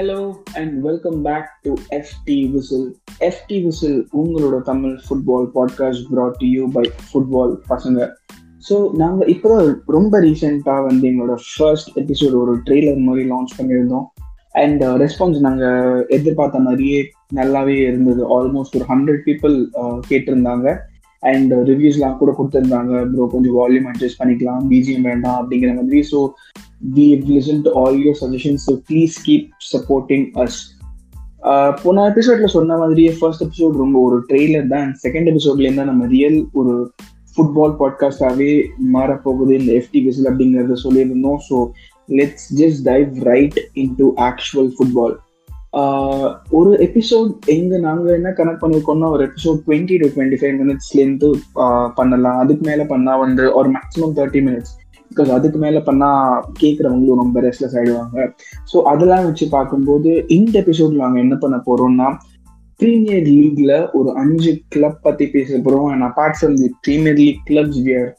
Hello and welcome back to FT whistle FT whistle உங்களோட Tamil football podcast brought to you by football Pasanga. So நாங்கள் இப்போ ரொம்ப ரீசெண்டாக வந்து எங்களோட ஃபர்ஸ்ட் எபிசோட் ஒரு ட்ரெய்லர் மாதிரி லான்ச் பண்ணியிருந்தோம். அண்ட் ரெஸ்பான்ஸ் நாங்கள் எதிர்பார்த்த மாதிரியே நல்லாவே இருந்தது. ஆல்மோஸ்ட் ஒரு ஹண்ட்ரட் பீப்புள் uh, கேட்டிருந்தாங்க. அண்ட் ரிவ்யூஸ்லாம் uh, கூட கொடுத்துருந்தாங்க. ப்ரோ கொஞ்சம் வால்யூம் அட்ஜஸ்ட் பண்ணிக்கலாம். பிஜிஎம் வேண்டாம் அப்படிங்கிற மாதிரி. So we've listened to all your suggestions so please keep supporting us. Uh, போன எபிசோட்ல சொன்ன மாதிரியே ஃபர்ஸ்ட் எபிசோட் ரொம்ப ஒரு ட்ரெய்லர் தான். செகண்ட் எபிசோட்ல இருந்தா நம்ம ரியல் ஒரு ஃபுட்பால் பாட்காஸ்டாவே மாறப்போகுது இந்த எஃப்டி விசில் அப்படிங்கறத சொல்லியிருந்தோம். So let's just dive right into actual football ஒரு எபிசோட் எங்க நாங்க என்ன கனெக்ட் பண்ணிருக்கோம்னா ஒரு episode twenty to twenty five மினிட்ஸ்லேருந்து பண்ணலாம். அதுக்கு மேல பண்ணா வந்து ஒரு மேக்ஸிமம் தேர்ட்டி மினிட்ஸ் பிகாஸ் அதுக்கு மேல பண்ணா கேட்கறவங்களும் ரொம்ப ரெஸ்ட்லெஸ் ஆயிடுவாங்க. ஸோ அதெல்லாம் வச்சு பார்க்கும்போது இந்த எபிசோட்ல நாங்க என்ன பண்ண போறோம்னா ப்ரீமியர் லீக்ல ஒரு அஞ்சு கிளப் பத்தி பேச போறோம். And apart from the premier league clubs we are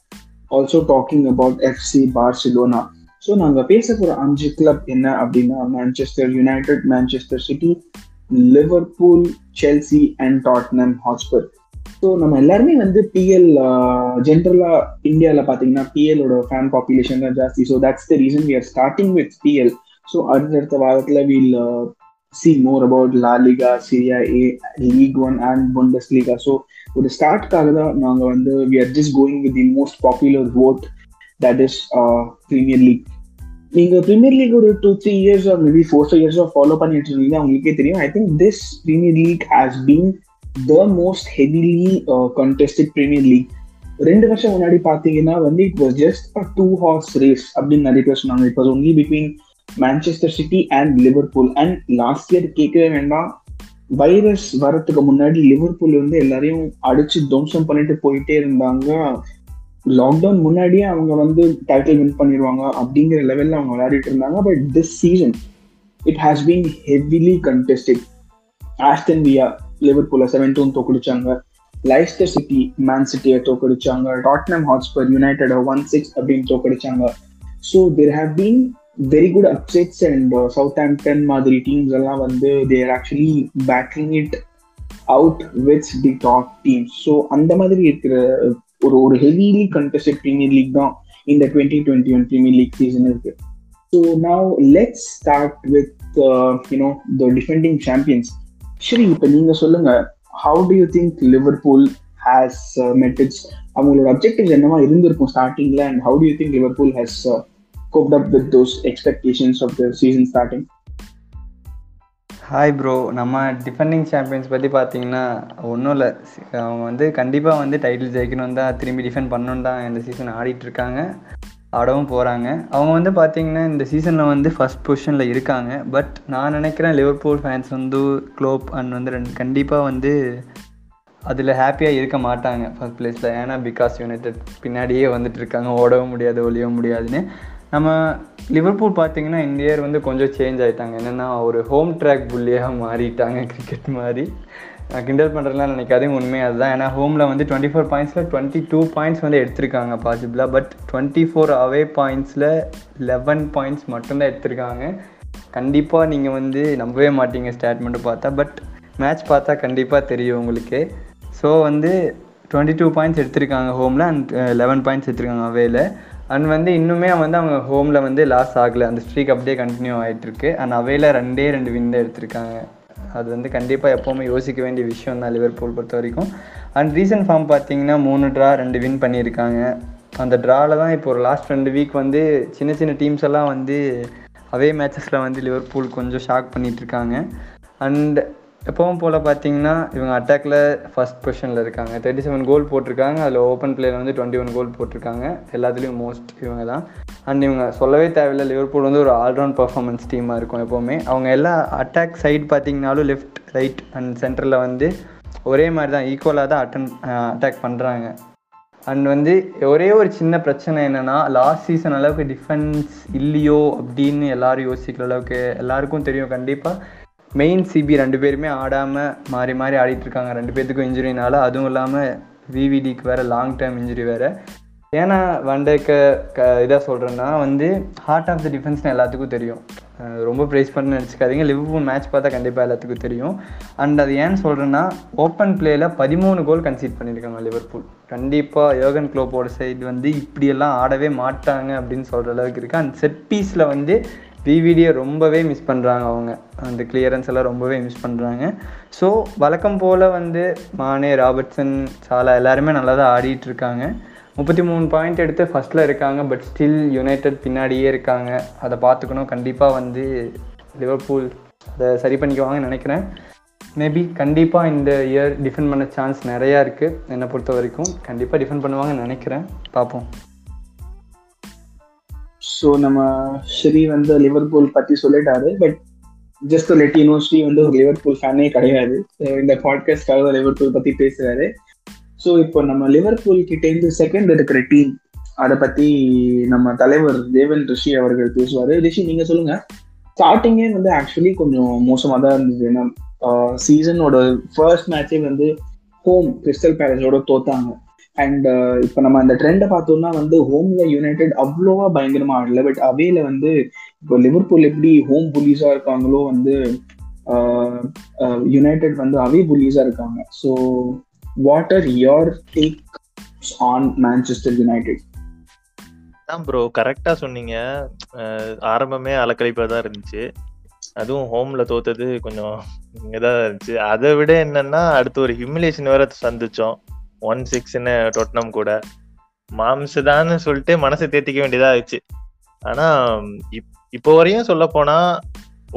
also talking about FC Barcelona so நாங்கள் பேச போகிற அஞ்சு கிளப் என்ன அப்படின்னா Manchester United Manchester City Liverpool Chelsea and Tottenham Hotspur so நம்ம எல்லாருமே வந்து பிஎல் ஜென்ரலா இந்தியாவில் பார்த்தீங்கன்னா பிஎலோட ஃபேன் பாப்புலேஷன் தான் ஜாஸ்தி. So that's the reason we are starting with PL so அடுத்தடுத்த வாரத்தில் we'll see more about La Liga Serie A league one and Bundesliga so ஒரு ஸ்டார்ட்காக தான் நாங்கள் வந்து we are just going with the most popular vote that is premier league நீங்க premier league ஒரு two three years maybe four five years follow பண்ணிட்டு இருந்தீங்க உங்களுக்கே தெரியும். I think this premier league has been the most heavily contested premier league ரெண்டு வருஷம் முன்னாடி பார்த்தீங்கன்னா வந்து it was just a two horse race அப்படின்னு நிறைய பேர் சொன்னாங்க. It was only between Manchester City and Liverpool and last year கேட்கவே வேண்டாம். வைரஸ் வரத்துக்கு முன்னாடி லிவர்பூல் வந்து எல்லாரையும் அடிச்சு துவம்சம் பண்ணிட்டு போயிட்டே இருந்தாங்க. லாக்டவுன் முன்னாடியே அவங்க வந்து டைட்டில் வின் பண்ணிடுவாங்க அப்படிங்கிற லெவலில் அவங்க விளையாடிட்டு இருந்தாங்க. But this season it has been heavily contested Aston Villa லிவர்பூலை seven டூன் தோக்கடிச்சாங்க. லைஸ்டர் சிட்டி மேன் சிட்டியை தோக்கடிச்சாங்க. Tottenham Hotspur United one six அப்படின்னு தோக்கடிச்சாங்க. So there have been very good upsets and Southampton மாதிரி டீம்ஸ் எல்லாம் வந்து they're actually batting it out with the top team so அந்த மாதிரி இருக்கிற ஒரு ஒரு ஹெவிலி கண்டஸ்டட் ப்ரீமியர் லீக் தான் இந்த twenty twenty one premier league season இருக்கு so now let's start with you know the defending champions Sri இப்போ நீங்க சொல்லுங்க how do you think Liverpool has met its அவங்களோட அப்ஜெக்டிவ் என்னவா இருந்திருக்கும் ஸ்டார்டிங்ல and how do you think Liverpool has coped up with those expectations of the season starting hi bro நம்ம defending champions பற்றி பார்த்தீங்கன்னா ஒன்றும் இல்லை. அவங்க வந்து கண்டிப்பாக வந்து டைட்டில் ஜெயிக்கணும் தான் திரும்பி டிஃபெண்ட் பண்ணணும் தான் இந்த சீசன் ஆடிட்டு இருக்காங்க. ஆடவும் போகிறாங்க அவங்க வந்து பார்த்தீங்கன்னா இந்த சீசனில் வந்து ஃபஸ்ட் பொசிஷனில் இருக்காங்க. பட் நான் நினைக்கிறேன் லிவர்பூல் ஃபேன்ஸ் வந்து க்ளோப் அண்ட் வந்து ரெண்டு கண்டிப்பாக வந்து அதில் ஹாப்பியாக இருக்க மாட்டாங்க ஃபஸ்ட் பிளேஸில் ஏன்னா பிகாஸ் யுனைடெட் பின்னாடியே வந்துட்டு இருக்காங்க. ஓடவும் முடியாது ஒழியவும் முடியாதுன்னு. நம்ம லிவர்பூல் பார்த்தீங்கன்னா இந்த இயர் வந்து கொஞ்சம் சேஞ்ச் ஆகிட்டாங்க என்னென்னா ஒரு ஹோம் ட்ராக் புள்ளியாக மாறிட்டாங்க கிரிக்கெட் மாதிரி கிண்டல் பண்ணுறதுலாம் நினைக்காதே உண்மையாக அதுதான். ஏன்னா ஹோமில் வந்து டுவெண்ட்டி ஃபோர் பாயிண்ட்ஸில் டுவெண்ட்டி டூ பாயிண்ட்ஸ் வந்து எடுத்திருக்காங்க பாசிபிளாக பட் டுவெண்ட்டி ஃபோர் அவே பாயிண்ட்ஸில் லெவன் பாயிண்ட்ஸ் மட்டும்தான் எடுத்திருக்காங்க. கண்டிப்பாக நீங்கள் வந்து நம்பவே மாட்டீங்க ஸ்டேட்மெண்ட்டு பார்த்தா. பட் மேட்ச் பார்த்தா கண்டிப்பாக தெரியும் உங்களுக்கு. ஸோ வந்து டுவெண்ட்டி டூ பாயிண்ட்ஸ் எடுத்திருக்காங்க ஹோமில் அண்ட் லெவன் பாயிண்ட்ஸ் எடுத்திருக்காங்க அவேல அண்ட் வந்து இன்னுமே வந்து அவங்க ஹோமில் வந்து லாஸ் ஆகலை. அந்த ஸ்ட்ரீக் அப்படியே கண்டினியூ ஆகிட்டுருக்கு அண்ட் அவையில் ரெண்டே ரெண்டு வின் தான் எடுத்திருக்காங்க. அது வந்து கண்டிப்பாக எப்போவுமே யோசிக்க வேண்டிய விஷயம் தான் லிவர்பூல் பொறுத்த வரைக்கும் அண்ட் ரீசன்ட் ஃபார்ம் பார்த்தீங்கன்னா மூணு ட்ரா ரெண்டு வின் பண்ணியிருக்காங்க. அந்த ட்ராவில் தான் இப்போ ஒரு லாஸ்ட் ரெண்டு வீக் வந்து சின்ன சின்ன டீம்ஸ் எல்லாம் வந்து அவே மேட்சஸில் வந்து லிவர்பூல் கொஞ்சம் ஷாக் பண்ணிகிட்ருக்காங்க அண்ட் எப்பவும் போல் பார்த்தீங்கன்னா இவங்க அட்டாக்ல ஃபஸ்ட் பொசிஷனில் இருக்காங்க. தேர்ட்டி செவன் கோல் போட்டிருக்காங்க. அதில் ஓப்பன் பிளேயில் வந்து டுவெண்ட்டி ஒன் கோல் போட்டிருக்காங்க. எல்லாத்துலேயும் மோஸ்ட் இவங்க தான். அண்ட் இவங்க சொல்லவே தேவையில்லை லிவர்பூல் வந்து ஒரு ஆல்ரவுண்ட் பர்ஃபார்மன்ஸ் டீமாக இருக்கும் எப்போவுமே. அவங்க எல்லா அட்டாக் சைட் பார்த்தீங்கனாலும் லெஃப்ட் ரைட் அண்ட் சென்டரில் வந்து ஒரே மாதிரி தான் ஈக்குவலாக தான் அட்டன் அட்டாக் பண்ணுறாங்க அண்ட் வந்து ஒரே ஒரு சின்ன பிரச்சனை என்னென்னா லாஸ்ட் சீசன் அளவுக்கு டிஃபென்ஸ் இல்லையோ அப்படின்னு எல்லோரும் யோசிக்கிற அளவுக்கு எல்லாருக்கும் தெரியும் கண்டிப்பாக மெயின் சிபி ரெண்டு பேருமே ஆடாமல் மாறி மாறி ஆடிட்டு இருக்காங்க. ரெண்டு பேர்த்துக்கும் இன்ஜுரினால அதுவும் இல்லாமல் விவிடிக்கு வேறு லாங் டேர்ம் இன்ஜுரி வேறு. ஏன்னா வண்டேக்க க இதாக சொல்கிறேன்னா வந்து ஹார்ட் ஆஃப் த டிஃபென்ஸ்னு எல்லாத்துக்கும் தெரியும். ரொம்ப ப்ரைஸ் பண்ண நினச்சிக்காதீங்க. லிவ்பூல் மேட்ச் பார்த்தா கண்டிப்பாக எல்லாத்துக்கும் தெரியும். அண்ட் அது ஏன்னு சொல்கிறேன்னா ஓப்பன் பிளேயில் பதிமூணு கோல் கன்சீட் பண்ணியிருக்காங்க லிவர்பூல் கண்டிப்பாக யோகன் குளோப்போட சைடு வந்து இப்படியெல்லாம் ஆடவே மாட்டாங்க அப்படின்னு சொல்கிற அளவுக்கு இருக்குது அண்ட் செட் பீஸில் வந்து பிவிடியை ரொம்பவே மிஸ் பண்ணுறாங்க அவங்க. அந்த கிளியரன்ஸ் எல்லாம் ரொம்பவே மிஸ் பண்ணுறாங்க ஸோ வழக்கம் போல் வந்து மானே ராபர்ட்சன் சாலா எல்லாருமே நல்லா தான் ஆடிட்டு இருக்காங்க. முப்பத்தி மூணு பாயிண்ட் எடுத்து ஃபஸ்ட்டில் இருக்காங்க பட் ஸ்டில் யுனைடெட் பின்னாடியே இருக்காங்க. அதை பார்த்துக்கணும். கண்டிப்பாக வந்து லிவர்பூல் அதை சரி பண்ணிக்குவாங்கன்னு நினைக்கிறேன். மேபி கண்டிப்பாக இந்த இயர் டிஃபெண்ட் பண்ண சான்ஸ் நிறையா இருக்குது என்னை பொறுத்த வரைக்கும் கண்டிப்பாக டிஃபெண்ட் பண்ணுவாங்கன்னு நினைக்கிறேன். பார்ப்போம். ஸோ நம்ம ஸ்ரீ வந்து லிவர்பூல் பற்றி சொல்லிட்டாரு. பட் ஜஸ்ட் லெட் ஸ்ரீ வந்து ஒரு லிவர்பூல் ஃபேனே கிடையாது. இந்த பாட்காஸ்ட்காக லிவர்பூல் பற்றி பேசுகிறாரு ஸோ இப்போ நம்ம லிவர்பூல் கிட்டேருந்து செகண்ட் இருக்கிற டீம் அதை பற்றி நம்ம தலைவர் தேவன் ரிஷி அவர்கள் பேசுவார். ரிஷி நீங்கள் சொல்லுங்கள் ஸ்டார்டிங்கே வந்து ஆக்சுவலி கொஞ்சம் மோசமாக தான் இருந்தது. ஏன்னா சீசனோட ஃபர்ஸ்ட் மேட்சே வந்து ஹோம் கிறிஸ்டல் பேலஸோட தோத்தாங்க. அண்ட் uh, இப்போ நம்ம அந்த ட்ரெண்டை பார்த்தோம்னா வந்து ஹோம்ல யுனைடெட் அவ்வளோவா பயங்கரமா ஆடல. பட் அவேல வந்து இப்போ லிவர்பூல் எப்படி ஹோம் புலீஸா இருக்காங்களோ வந்து uh, uh, யுனைடெட் வந்து அவே புலீஸா இருக்காங்க. So what are your take on Manchester United தான் ப்ரோ கரெக்டா சொன்னீங்க. ஆரம்பமே அலக்கழிப்பா தான் இருந்துச்சு. அதுவும் ஹோம்ல தோத்தது கொஞ்சம் இதாக இருந்துச்சு. அதை விட என்னன்னா அடுத்து ஒரு ஹியூமிலேஷன் வேற சந்திச்சோம். ஒன் சிக்ஸ்னு டொட்னம் கூட. மாம்சதான்னு சொல்லிட்டு மனசை தேத்திக்க வேண்டியதா ஆயிடுச்சு. ஆனா இப் இப்போ வரையும் சொல்ல போனா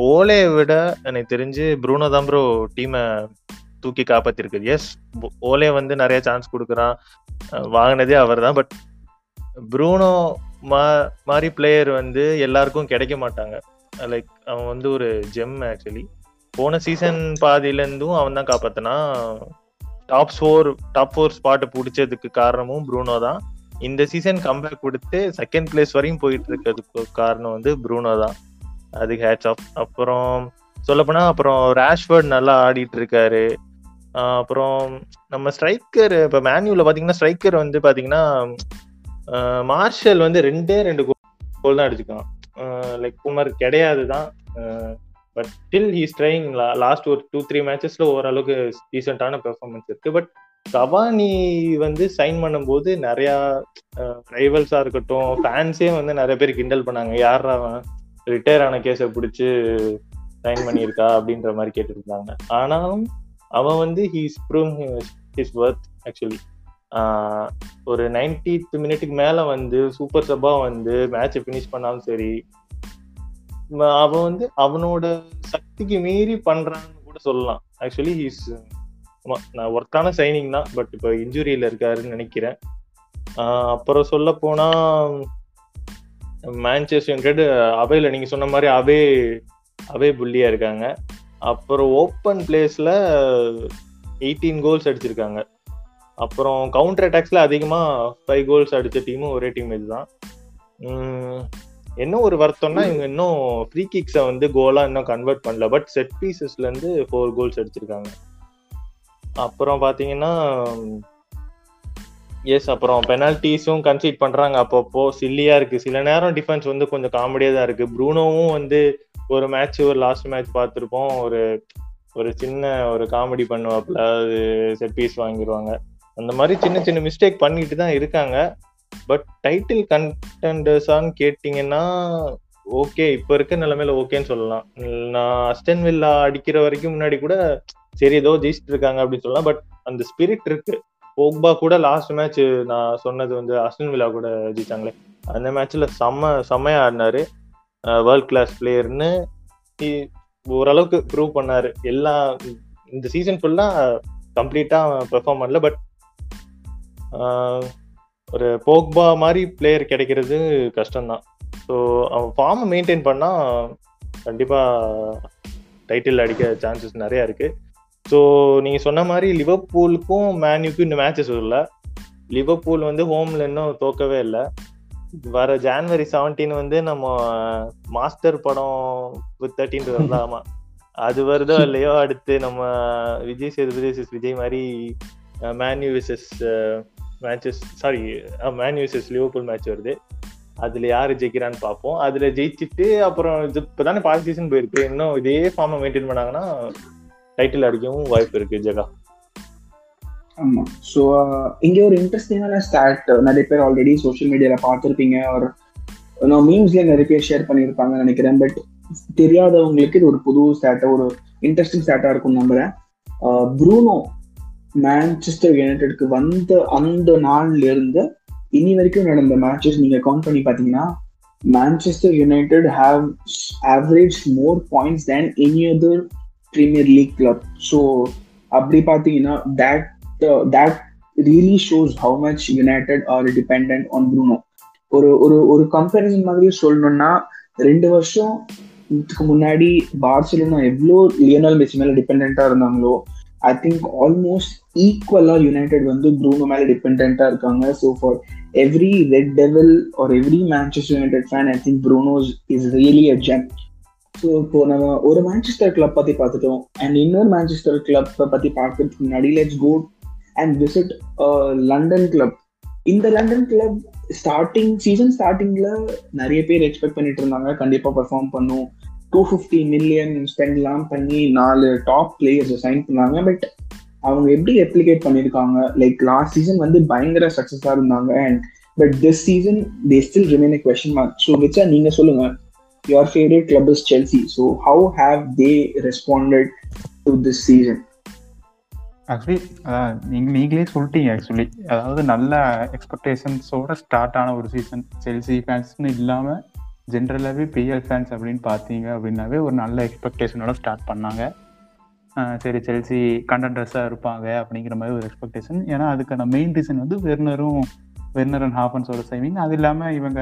ஓலே விட எனக்கு தெரிஞ்சு ப்ரூனோ தான் ப்ரோ டீமை தூக்கி காப்பாத்திருக்கு எஸ் ஓலே வந்து நிறைய சான்ஸ் கொடுக்குறான். வாங்கினதே அவர் தான் பட் ப்ரூனோ மா மாதிரி பிளேயர் வந்து எல்லாருக்கும் கிடைக்க மாட்டாங்க. லைக் அவன் வந்து ஒரு ஜெம் ஆக்சுவலி போன சீசன் பாதியிலேருந்தும் அவன் தான் காப்பாற்றினா டாப் ஃபோர் டாப் ஃபோர் ஸ்பாட்டை பிடிச்சதுக்கு காரணமும் ப்ரூனோ தான் இந்த சீசன் கம்பேக் கொடுத்து செகண்ட் பிளேஸ் வரையும் போயிட்டு இருக்கிறதுக்கு காரணம் வந்து ப்ரூனோ தான் அது ஹேட்ச் ஆஃப் அப்புறம் சொல்லப்போனா அப்புறம் ரேஷ்வர்ட் நல்லா ஆடிட்டு இருக்காரு அப்புறம் நம்ம ஸ்ட்ரைக்கர் இப்போ மேன்யூவில் பார்த்தீங்கன்னா ஸ்ட்ரைக்கர் வந்து பார்த்தீங்கன்னா மார்ஷல் வந்து ரெண்டே ரெண்டு கோல் தான் அடிச்சுக்கான் லைக் குமார் கிடையாது தான் but till he's trying last ஒரு டூ த்ரீ மேட்சஸ்ல ஓரளவுக்கு டீசென்டான பெர்ஃபார்மன்ஸ் இருக்கு. பட் கவானி வந்து சைன் பண்ணும்போது நிறைய ரைவல்ஸா இருக்கட்டும் ஃபேன்ஸே வந்து நிறைய பேர் கிண்டல் பண்ணாங்க. யார் அவன்? ரிட்டையர் ஆன கேஸை பிடிச்சி சைன் பண்ணியிருக்கா அப்படின்ற மாதிரி கேட்டுருந்தாங்க. ஆனாலும் அவன் வந்து he's prove his worth actually ஒரு நைன்டி மினிட்டுக்கு மேலே வந்து சூப்பர் சப்பாக வந்து மேட்சை ஃபினிஷ் பண்ணாலும் சரி அவன் வந்து அவனோட சக்திக்கு மீறி பண்றான்னு கூட சொல்லலாம். ஆக்சுவலி ஹீஸ் நான் ஒர்க்கான சைனிங் தான் பட் இப்போ இன்ஜுரியில இருக்காருன்னு நினைக்கிறேன். அப்புறம் சொல்ல போனா மேன்செஸ்டர் யுனைடெட் அவையில் நீங்க சொன்ன மாதிரி அவே அவே புள்ளியா இருக்காங்க. அப்புறம் ஓப்பன் பிளேஸ்ல எயிட்டீன் கோல்ஸ் அடிச்சிருக்காங்க. அப்புறம் கவுண்டர் அட்டாக்ஸ்ல அதிகமா ஃபைவ் கோல்ஸ் அடிச்ச டீமும் ஒரே டீம் இதுதான். என்ன ஒரு வருத்தம்னா இவங்க இன்னும் ஃப்ரீ கிக்ஸை வந்து கோலா இன்னும் கன்வெர்ட் பண்ணல. பட் செட் பீசஸ்ல இருந்து ஃபோர் கோல்ஸ் அடிச்சிருக்காங்க. அப்புறம் பாத்தீங்கன்னா எஸ் அப்புறம் பெனால்டிஸும் கன்சீட் பண்றாங்க அப்பப்போ. சில்லியா இருக்கு. சில நேரம் டிஃபென்ஸ் வந்து கொஞ்சம் காமெடியா தான் இருக்கு. ப்ரூனோவும் வந்து ஒரு மேட்ச் ஒரு லாஸ்ட் மேட்ச் பார்த்துருப்போம். ஒரு ஒரு சின்ன ஒரு காமெடி பண்ணுவாப்புல. அது செட் பீஸ் வாங்கிடுவாங்க அந்த மாதிரி சின்ன சின்ன மிஸ்டேக் பண்ணிட்டு தான் இருக்காங்க. பட் டைட்டில் கண்டெண்டர்ஸான்னு கேட்டிங்கன்னா ஓகே இப்போ இருக்க நிலைமையில ஓகேன்னு சொல்லலாம். நான் அஸ்டன் வில்லா அடிக்கிற வரைக்கும் முன்னாடி கூட சரி ஏதோ ஜெயிச்சுட்டு இருக்காங்க அப்படின்னு சொல்லலாம். பட் அந்த ஸ்பிரிட் இருக்கு. போக்பா கூட லாஸ்ட் மேட்ச் நான் சொன்னது வந்து அஸ்டன் வில்லா கூட ஜெயிச்சாங்களே. அந்த மேட்ச்ல செம்ம செம்மையா ஆடினாரு. வேர்ல்ட் கிளாஸ் பிளேயர்னு ஓரளவுக்கு ப்ரூவ் பண்ணாரு. எல்லா இந்த சீசன் ஃபுல்லாக கம்ப்ளீட்டாக பெர்ஃபார்ம் பண்ணல. பட் ஒரு போக்பா மாதிரி பிளேயர் கிடைக்கிறது கஷ்டம்தான். ஸோ அவன் ஃபார்மை மெயின்டைன் பண்ணால் கண்டிப்பாக டைட்டில் அடிக்க சான்சஸ் நிறையா இருக்குது ஸோ நீங்கள் சொன்ன மாதிரி லிவர்பூலுக்கும் மேன்யூக்கும் இந்த மேட்சஸ் வரல. லிவர்பூல் வந்து ஹோம்ல இன்னும் தோக்கவே இல்லை. வர ஜான்வரி செவன்டீன் வந்து நம்ம மாஸ்டர் படம் வித் தேர்ட்டின் வரலாமா? அது வருதோ இல்லையோ அடுத்து நம்ம விஜய் சேதுபதி விஜய் மாதிரி Man U versus matches sorry man U versus Liverpool match வருது. அதுல யாரு ஜெயிக்கிறான்னு பார்ப்போம். அதுல ஜெயிச்சுட்டு அப்புறம் இது இப்பதானே பாதி சீசன் போயிருக்கு. இன்னும் இதே ஃபார்மை மெயின்டைன் பண்ணாங்கன்னா டைட்டில் அடிக்கவும் வாய்ப்பு இருக்கு ஜெகா. ஆமா. ஸோ uh, இங்க ஒரு இன்ட்ரெஸ்டிங்கான ஸ்டாட் நிறைய பேர் ஆல்ரெடி சோஷியல் மீடியால பார்த்துருப்பீங்க. ஒரு நான் மீம்ஸ்ல நிறைய பேர் ஷேர் பண்ணியிருப்பாங்க நினைக்கிறேன். பட் தெரியாதவங்களுக்கு இது ஒரு புது ஸ்டாட்டா ஒரு இன்ட்ரெஸ்டிங் ஸ்டாட்டா இருக்கும் நம்புறேன். Uh, ப்ரூனோ மேன்செஸ்டர் யுனைடெட்க்கு வந்த அந்த நாள்ல இருந்து இனி வரைக்கும் நடந்த மேட்சஸ் நீங்க கவுண்ட் பண்ணி பாத்தீங்கன்னா Manchester United have average more points than any other premier league club so அப்படி பார்த்தீங்கன்னா that that really shows how much United are depend on Bruno ஒரு ஒரு ஒரு கம்பேரிசன் மாதிரி சொல்லணும்னா ரெண்டு வருஷம் இதுக்கு முன்னாடி பார்சலோனா எவ்வளோ லியனல் மெஸ்ஸி மேல டிபெண்டா இருந்தாங்களோ ஐ திங்க் ஆல்மோஸ்ட் ஈக்குவலாக யுனைடெட் வந்து ப்ரூனோ மேலே டிபெண்ட்டாக இருக்காங்க. So for every red devil or every Manchester United fan I think Bruno's is really a gem so இப்போ நம்ம ஒரு மேன்செஸ்டர் கிளப் பற்றி பார்த்துட்டோம். அண்ட் இன்னொரு மேன்செஸ்டர் கிளப் பத்தி பார்க்கறதுக்கு முன்னாடி let's go and visit London club இந்த லண்டன் கிளப் ஸ்டார்டிங் சீசன் ஸ்டார்டிங்கில் நிறைய பேர் எக்ஸ்பெக்ட் பண்ணிட்டு இருந்தாங்க. கண்டிப்பாக பெர்ஃபார்ம் பண்ணும். டூ ஃபிஃப்டி மில்லியன் ஸ்பெண்ட்லாம் பண்ணி நாலு டாப் பிளேயர்ஸ் சைன் பண்ணாங்க. பட் அவங்க எப்படி ரெப்ளிகேட் பண்ணியிருக்காங்க? லைக் லாஸ்ட் சீசன் வந்து பயங்கர சக்ஸஸாக இருந்தாங்க. And but this season they still remain a question mark so விச்சா நீங்க சொல்லுங்க. Your favorite club is Chelsea. So how have they responded to this season? Actually நீங்க நீங்களே சொல்லிட்டீங்க ஆக்சுவலி அதாவது நல்ல எக்ஸ்பெக்டேஷன்ஸோட ஸ்டார்ட் ஆன ஒரு சீசன் செல்சி ஃபேன்ஸ்னு இல்லாமல் ஜென்ரலாகவே பிஎல் ஃபேன்ஸ் அப்படின்னு பார்த்தீங்க அப்படின்னாவே ஒரு நல்ல எக்ஸ்பெக்டேஷனோட ஸ்டார்ட் பண்ணாங்க. சரி செல்சி கண்டன்டர்ஸாக இருப்பாங்க அப்படிங்கிற மாதிரி ஒரு எக்ஸ்பெக்டேஷன் ஏன்னா அதுக்கான மெயின் ரீசன் வந்து வெர்னரும் வெர்னர் அண்ட் ஹாஃபன்ஸோட சைனிங் அது இல்லாமல் இவங்க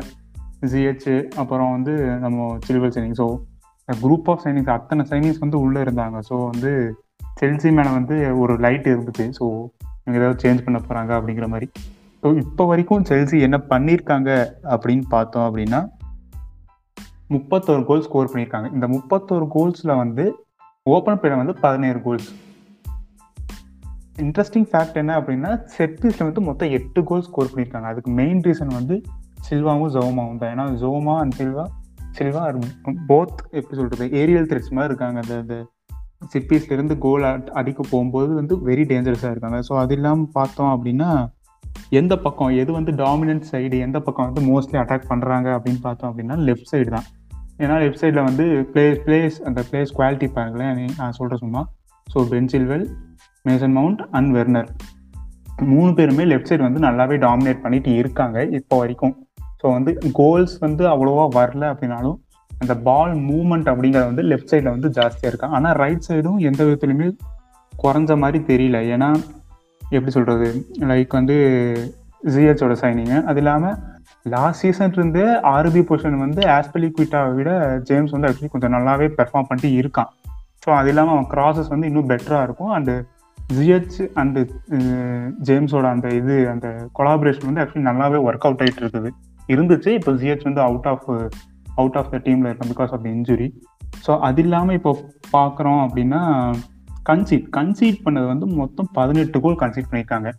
ஜிஹெச் அப்புறம் வந்து நம்ம Silva signing so group of signings அத்தனை சைனிங்ஸ் வந்து உள்ளே இருந்தாங்க. ஸோ வந்து செல்சி மேலே வந்து ஒரு லைட் இருந்துச்சு. ஸோ இவங்க ஏதாவது சேஞ்ச் பண்ண போகிறாங்க அப்படிங்கிற மாதிரி. ஸோ இப்போ வரைக்கும் செல்சி என்ன பண்ணியிருக்காங்க அப்படின்னு பார்த்தோம் அப்படின்னா முப்பத்தோரு கோல் ஸ்கோர் பண்ணியிருக்காங்க. இந்த முப்பத்தோரு கோல்ஸில் வந்து ஓப்பன் பிளேயர் வந்து பதினேழு கோல்ஸ் இன்ட்ரெஸ்டிங் ஃபேக்ட் என்ன அப்படின்னா செட் பீஸில் வந்து மொத்தம் எட்டு கோல் ஸ்கோர் பண்ணியிருக்காங்க. அதுக்கு மெயின் ரீசன் வந்து சில்வாவும் ஜோமாவும் தான். ஏன்னா Zouma and Silva Silva both எப்படி சொல்கிறது ஏரியல் த்ரெட்ஸ் மாதிரி இருக்காங்க. அந்த அந்த சிப்பீஸ்ல இருந்து கோல் அடிக்க போகும்போது வந்து வெரி டேஞ்சரஸாக இருக்காங்க. ஸோ அது இல்லாமல் பார்த்தோம் அப்படின்னா எந்த பக்கம் எது வந்து டாமினன்ட் சைடு எந்த பக்கம் வந்து மோஸ்ட்லி அட்டாக் பண்ணுறாங்க அப்படின்னு பார்த்தோம் அப்படின்னா லெஃப்ட் சைடு தான். ஏன்னா லெஃப்ட் சைடில் வந்து பிளேஸ் பிளேஸ் அந்த பிளேஸ் குவாலிட்டி பாருங்களேன் நான் சொல்கிறேன் சும்மா. So Ben Chilwell Mason Mount and Werner மூணு பேருமே லெஃப்ட் சைடு வந்து நல்லாவே டாமினேட் பண்ணிட்டு இருக்காங்க இப்போ வரைக்கும். ஸோ வந்து கோல்ஸ் வந்து அவ்வளோவா வரல அப்படின்னாலும் அந்த பால் மூமெண்ட் அப்படிங்கிறது வந்து லெஃப்ட் சைடில் வந்து ஜாஸ்தியாக இருக்கு. ஆனால் ரைட் சைடும் எந்த விதத்துலையுமே குறைஞ்ச மாதிரி தெரியல. ஏன்னா எப்படி சொல்கிறது லைக் வந்து ஜிஹெச்சோட சைனிங்கு அது இல்லாமல் லாஸ்ட் சீசன் இருந்து ஆர்பி பொசிஷன் வந்து ஆஸ்பெலி குவிட்டாவை விட ஜேம்ஸ் வந்து ஆக்சுவலி கொஞ்சம் நல்லாவே பெர்ஃபார்ம் பண்ணிட்டு இருக்கான். ஸோ அது இல்லாமல் அவன் கிராசஸ் வந்து இன்னும் பெட்டராக இருக்கும். அண்டு ஜிஹெச் அண்டு ஜேம்ஸோட அந்த இது அந்த கொலாபரேஷன் வந்து ஆக்சுவலி நல்லாவே ஒர்க் அவுட் ஆகிட்டு இருக்குது. இருந்துச்சு. இப்போ ஜிஹெச் வந்து out of out of the டீமில் இருக்கும் because of the injury so அது இல்லாமல் இப்போ பார்க்குறோம் அப்படின்னா கன்சீட் கன்சீட் பண்ணது வந்து மொத்தம் பதினெட்டு கோல் கன்சீட் பண்ணியிருக்காங்க.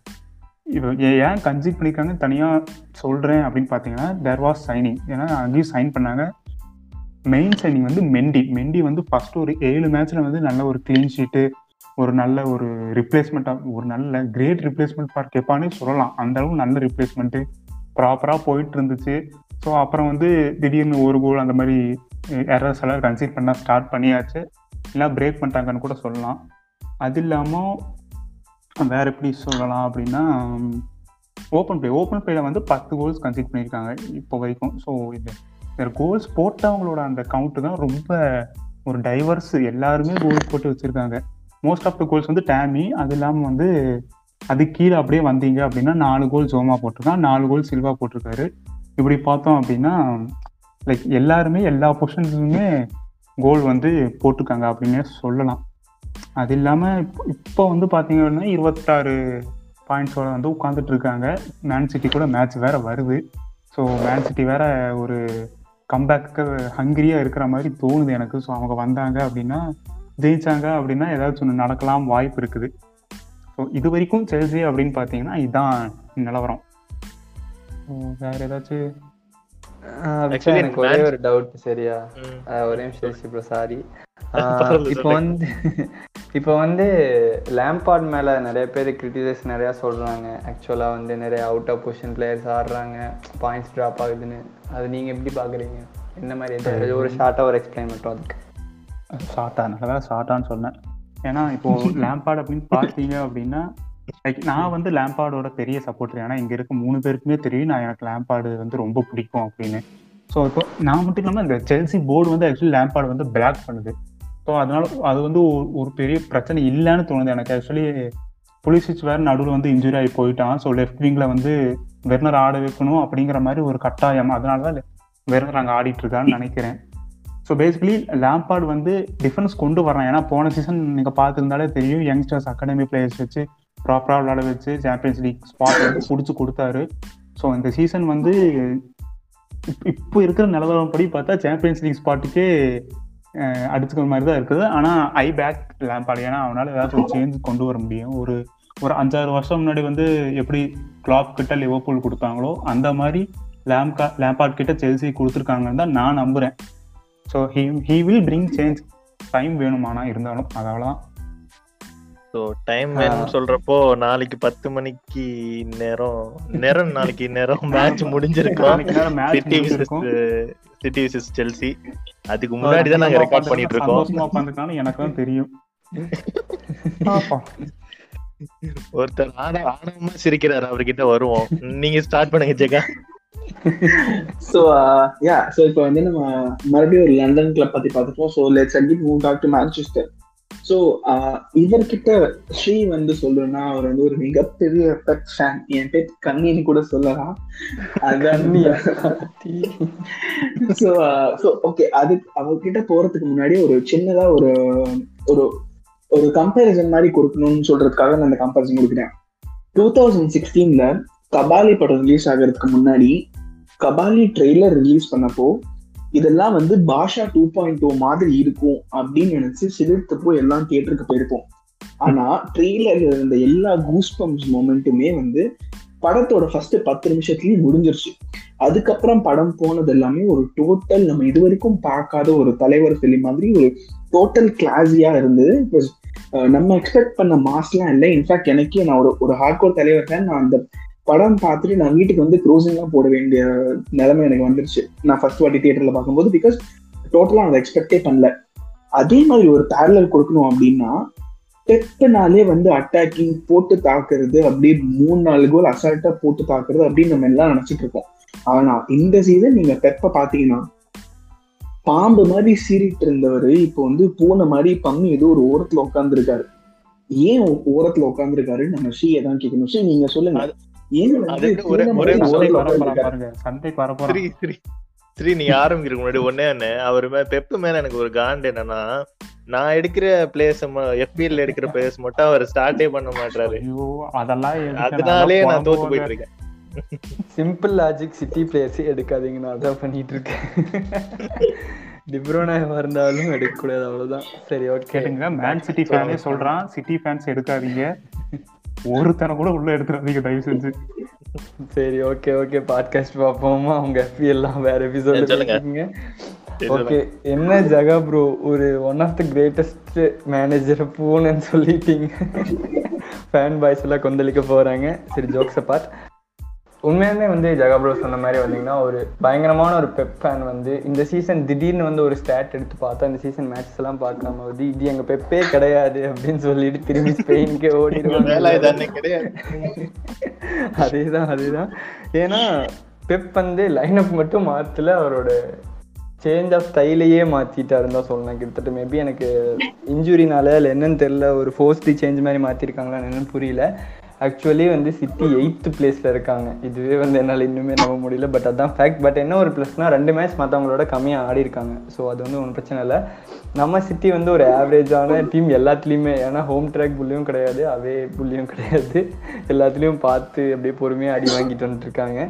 இப்போ ஏன் கன்சீட் பண்ணியிருக்காங்க? தனியாக சொல்கிறேன் அப்படின்னு பார்த்தீங்கன்னா தேர் வாஸ் சைனிங் ஏன்னா அங்கேயும் சைன் பண்ணாங்க. மெயின் சைனிங் வந்து மெண்டி மெண்டி வந்து ஃபஸ்ட்டு ஒரு ஏழு மேட்ச்சில் வந்து நல்ல ஒரு க்ளீன் ஷீட்டு ஒரு நல்ல ஒரு ரிப்ளேஸ்மெண்ட்டாக ஒரு நல்ல கிரேட் ரிப்ளேஸ்மெண்ட் ஃபார் கெப்பானே சொல்லலாம். அந்தளவுக்கு நல்ல ரிப்ளேஸ்மெண்ட்டு ப்ராப்பராக போயிட்டு இருந்துச்சு. ஸோ அப்புறம் வந்து திடீர்னு ஒரு கோல் அந்த மாதிரி எரர்ஸ் எல்லாம் கன்சீட் பண்ணால் ஸ்டார்ட் பண்ணியாச்சு. இல்லை பிரேக் பண்ணிட்டாங்கன்னு கூட சொல்லலாம். அது இல்லாமல் வேறு எப்படி சொல்லலாம் அப்படின்னா ஓப்பன் பிளே ஓப்பன் பிளேல வந்து பத்து கோல்ஸ் கன்சிட் பண்ணியிருக்காங்க இப்போ வரைக்கும். ஸோ இது வேறு கோல்ஸ் போட்டவங்களோட அந்த கவுண்ட்டு தான் ரொம்ப ஒரு டைவர்ஸ் எல்லாருமே கோல்ஸ் போட்டு வச்சுருக்காங்க. மோஸ்ட் ஆஃப் த கோல்ஸ் வந்து டேமி அது இல்லாமல் வந்து அது கீழே அப்படியே வந்தீங்க அப்படின்னா நாலு கோல் ஜோமா போட்டிருக்கான். நாலு கோல் சில்வா போட்டிருக்காரு. இப்படி பார்த்தோம் அப்படின்னா லைக் எல்லாருமே எல்லா பொசிஷன்ஸுமே கோல் வந்து போட்டிருக்காங்க அப்படின்னே சொல்லலாம். அது இல்லாமல் இப்போ இப்போ வந்து பார்த்தீங்க அப்படின்னா இருபத்தாறு பாயிண்ட்ஸோட வந்து உட்காந்துட்டு இருக்காங்க. மேன் சிட்டி கூட மேட்ச் வேற வருது. ஸோ மேன் சிட்டி வேற ஒரு கம்பேக்கு ஹங்கிரியாக இருக்கிற மாதிரி தோணுது எனக்கு. ஸோ அவங்க வந்தாங்க அப்படின்னா ஜெயிச்சாங்க அப்படின்னா ஏதாச்சும் ஒன்று நடக்கலாம் வாய்ப்பு இருக்குது. ஸோ இது வரைக்கும் செல்சி அப்படின்னு பார்த்தீங்கன்னா இதுதான் நிலவரம். வேறு வேற ஏதாச்சும் எனக்கு ஒரே ஒரு டவுட் சரியா? ஒரே நிமிஷம் ப்ரோ சாரி இப்போ. வந்து இப்போ வந்து லேம்பார்ட் மேல நிறைய பேர் கிரிட்டிசைஸ் நிறைய சொல்றாங்க. ஆக்சுவலா வந்து நிறைய அவுட் ஆஃப் பொசிஷன் பிளேயர்ஸ் ஆடுறாங்க. பாயிண்ட்ஸ் டிராப் ஆகுதுன்னு. அது நீங்க எப்படி பாக்குறீங்க? என்ன மாதிரி ஒரு ஷார்ட்டா ஒரு எக்ஸ்பிளைன் மட்டும் அதுக்கு. ஷார்ட்டா நல்ல வேலை ஷார்ட்டான்னு சொன்னேன். ஏன்னா இப்போ லேம்பார்ட் அப்படின்னு பார்த்தீங்க அப்படின்னா லைக் நான் வந்து லேம்பார்டோட பெரிய சப்போர்ட்டர் ஏன்னா இங்க இருக்க மூணு பேருக்குமே தெரியும். நான் எனக்கு லேம்பார்டு வந்து ரொம்ப பிடிக்கும் அப்படின்னு. ஸோ இப்போ நான் மட்டும் இல்லாமல் இந்த செல்சி போர்டு வந்து ஆக்சுவலி லேம்பார்டு வந்து பிளாக் பண்ணுது. ஸோ அதனால அது வந்து ஒரு- பெரிய பிரச்சனை இல்லைன்னு தோணுது எனக்கு. ஆக்சுவலி புலிசிச் வேற நடுவில் வந்து இன்ஜுரி ஆகி போயிட்டான். ஸோ லெஃப்ட் விங்ல வந்து வெர்னர் ஆட வைக்கணும் அப்படிங்கிற மாதிரி ஒரு கட்டாயம். அதனால தான் வெர்னர் அங்கே ஆடிட்டு இருக்கான்னு நினைக்கிறேன். ஸோ பேசிக்கலி லேம்பார்டு வந்து டிஃபரன்ஸ் கொண்டு வரலாம் ஏன்னா போன சீசன் நீங்கள் பார்த்துருந்தாலே தெரியும். யங்ஸ்டர்ஸ் அகாடமி பிளேயர்ஸ் வச்சு ப்ராப்பராக விளாட வச்சு சாம்பியன்ஸ் லீக் ஸ்பாட் வந்து பிடிச்சி கொடுத்தாரு. ஸோ இந்த சீசன் வந்து இப்- இப்போ இருக்கிற நிலவரம் படி பார்த்தா சாம்பியன்ஸ் லீக் ஸ்பாட்டுக்கே அடிச்சுக்கிற மாதிரி தான் இருக்குது. ஆனால் ஐ பேக் லேம்பாடு ஏன்னா அவனால் ஏதாவது ஒரு சேஞ்ச் கொண்டு வர முடியும். ஒரு ஒரு அஞ்சாறு வருஷம் முன்னாடி வந்து எப்படி கிளாப் கிட்ட லிவர்பூல் கொடுத்தாங்களோ அந்த மாதிரி லேம்கா லேம்பார்ட் கிட்ட செல்சி கொடுத்துருக்காங்கன்னு தான் நான் நம்புகிறேன் so he he will bring change time வேணுமானா இருந்தாலும். அது தான் ஸோ டைம் வேணும்னு சொல்றப்போ நாளைக்கு பத்து மணிக்கு நேரம் நேரம் நாளைக்கு நேரம் மேட்ச் முடிஞ்சிருக்கும். சிட்டி விசஸ் முடிஞ்சிருக்கும். சிட்டி விசஸ் செல்சி அதுக்கு முன்னாடி தான் நாங்க ரெக்கார்ட் பண்ணிட்டு இருக்கோம். எனக்கு தான் தெரியும். ஒருத்தர் ஆடமா சிரிக்கிறாரு அவர்கிட்ட வருவோம். நீங்க ஸ்டார்ட் பண்ணுங்க ஜெகா. ஸோ யா ஸோ இப்போ வந்து நம்ம மறுபடியும் ஒரு லண்டன் கிளப் பத்தி பார்த்துப்போம். So let's again move back to Manchester so uh, இவர்கிட்ட ஸ்ரீ வந்து சொல்லணும்னா அவர் வந்து ஒரு மிகப்பெரிய பெட் ஃபேன் என் பெட் கண்ணின்னு கூட சொல்லலாம். அதான் ஸோ ஸோ ஓகே அது அவர்கிட்ட போறதுக்கு முன்னாடி ஒரு சின்னதா ஒரு ஒரு ஒரு கம்பேரிசன் மாதிரி கொடுக்கணும்னு சொல்றதுக்காக நான் அந்த கம்பேரிசன் கொடுக்குறேன் டூ தௌசண்ட் சிக்ஸ்டீன்ல கபாலி படம் ரிலீஸ் ஆகிறதுக்கு முன்னாடி கபாலி ட்ரெய்லர் ரிலீஸ் பண்ணப்போ இதெல்லாம் வந்து பாஷா டூ பாயிண்ட் டூ மாதிரி இருக்கும் அப்படின்னு நினைச்சு சிலிர்த்து போய் எல்லாம் தியேட்டருக்கு போயிருப்போம். ஆனா ட்ரெய்லர்ல இருந்த எல்லா கூஸ் பம்ப்ஸ் மொமெண்ட்டுமே வந்து படத்தோட ஃபர்ஸ்ட் பத்து நிமிஷத்துலயும் முடிஞ்சிருச்சு. அதுக்கப்புறம் படம் போனது எல்லாமே ஒரு டோட்டல் நம்ம இது வரைக்கும் பார்க்காத ஒரு தலைவர் ஃபிலிம் மாதிரி ஒரு டோட்டல் கிளாஸியா இருந்தது. நம்ம எக்ஸ்பெக்ட் பண்ண மாஸ்லாம் இல்லை. இன்ஃபேக்ட் எனக்கே நான் ஒரு ஒரு ஹார்ட்கோர் தலைவர் நான் அந்த படம் பார்த்துட்டு நான் வீட்டுக்கு வந்து க்ரூசிங்லாம் போட வேண்டிய நிலைமை எனக்கு வந்துருச்சு. நான் ஃபர்ஸ்ட் வாட்டி தியேட்டரில் பார்க்கும்போது பிகாஸ் டோட்டலாக அதை எக்ஸ்பெக்டே பண்ணல. அதே மாதிரி ஒரு பேரலர் கொடுக்கணும் அப்படின்னா பெப்புனாலே வந்து அட்டாக்கிங் போட்டு தாக்குறது அப்படியே மூணு நாலு கோல் அசால்ட்டா போட்டு தாக்குறது அப்படின்னு நம்ம எல்லாம் நினைச்சிட்டு இருக்கோம் ஆனா இந்த சீசன் நீங்க பெப்ப பாத்தீங்கன்னா பாம்பு மாதிரி சீறிட்டு இருந்தவர் இப்போ வந்து பூனை மாதிரி பம்மி ஏதோ ஒரு ஓரத்துல உட்காந்துருக்காரு ஏன் ஓரத்தில் ஓரத்துல நம்ம ஸ்ரீயை தான் கேட்கணும். ஸ்ரீ நீங்க சொல்லுங்க. ஸ்ரீ நீங்க ஆரம்பிக்கிறதுக்கு முன்னாடி ஒண்ணே ஒண்ணு. அவர் மேல பெப்பு மேல எனக்கு ஒரு காண்டு என்னன்னா நான் எடுக்கிற பிளேஸ் எஃபிஎல் எடுக்கிற பிளேஸ் மட்டும் அவர் ஸ்டார்ட்டே பண்ண மாட்டாரு அதெல்லாம்? அதனாலே நான் தோத்து. போயிட்டு இருக்கேன் சிம்பிள் லாஜிக் சிட்டி பிளேயர்ஸே எடுக்காதீங்க. நான் அதான் பண்ணிட்டு இருக்கேன் டிப்ரோனா இருந்தாலும் எடுக்கக்கூடாது. அவ்வளவுதான். சரி ஓகே கேட்டுங்க மேன் சிட்டி ஃபேனே சொல்றான். சிட்டி ஃபேன்ஸ் எடுக்காதீங்க. ஒருத்தனை கூட உள்ள எடுத்துறாதீங்க தயவு செஞ்சு. சரி ஓகே ஓகே பாட்காஸ்ட் பார்ப்போமா? அவங்க FP எல்லாம் வேற எபிசோட் சொல்லுங்க. ஓகே என்ன ஜகா ப்ரோ ஒரு one of the greatest manager பூனைன்னு சொல்லிட்டீங்க. ஃபேன் பாய்ஸ் எல்லாம் கொந்தளிக்க போறாங்க. சரி ஜோக்ஸ் அப்பார்ட் உண்மையாலுமே வந்து ஜகா ப்ரோ சொன்ன மாதிரி வந்தீங்கன்னா ஒரு பயங்கரமான ஒரு பெப் ஃபேன் வந்து இந்த சீசன் திடீர்னு வந்து ஒரு ஸ்டாட் எடுத்து பார்த்தா இந்த சீசன் மேட்ச் எல்லாம் பார்க்காம வந்து இது எங்க பெப்பே கிடையாது அப்படின்னு சொல்லிட்டு திரும்பி ஸ்பெயினுக்கே ஓடிடுவாங்க. அதேதான் அதேதான். ஏன்னா பெப் வந்து லைனப் மட்டும் மாத்தல அவரோட சேஞ்ச் ஆஃப் ஸ்டைலையே மாத்திட்டாருன்னு தான் சொல்லலாம் கிட்டத்தட்ட மேபி எனக்கு இன்ஜுரினால இல்லை என்னன்னு தெரியல ஒரு ஃபோர்ஸ்டி சேஞ்ச் மாதிரி மாத்திருக்காங்களா என்னன்னு புரியல. ஆக்சுவலி வந்து சிட்டி எயித்து பிளேஸில் இருக்காங்க. இதுவே வந்து என்னால் இன்னுமே நம்ப முடியல பட் அதுதான் ஃபேக்ட் பட் என்ன ஒரு ப்ளஸ்னால் ரெண்டு மேட்ச் மற்றவங்களோட கம்மியாக ஆடி இருக்காங்க ஸோ அது வந்து ஒன்றும் பிரச்சனை இல்லை. நம்ம சிட்டி வந்து ஒரு ஆவரேஜான டீம் எல்லாத்துலேயுமே. ஏன்னா ஹோம் ட்ராக் புள்ளியும் கிடையாது அவே புள்ளியும் கிடையாது. எல்லாத்துலேயும் பார்த்து அப்படியே பொறுமையாக அடி வாங்கிட்டு வந்துட்டு இருக்காங்க.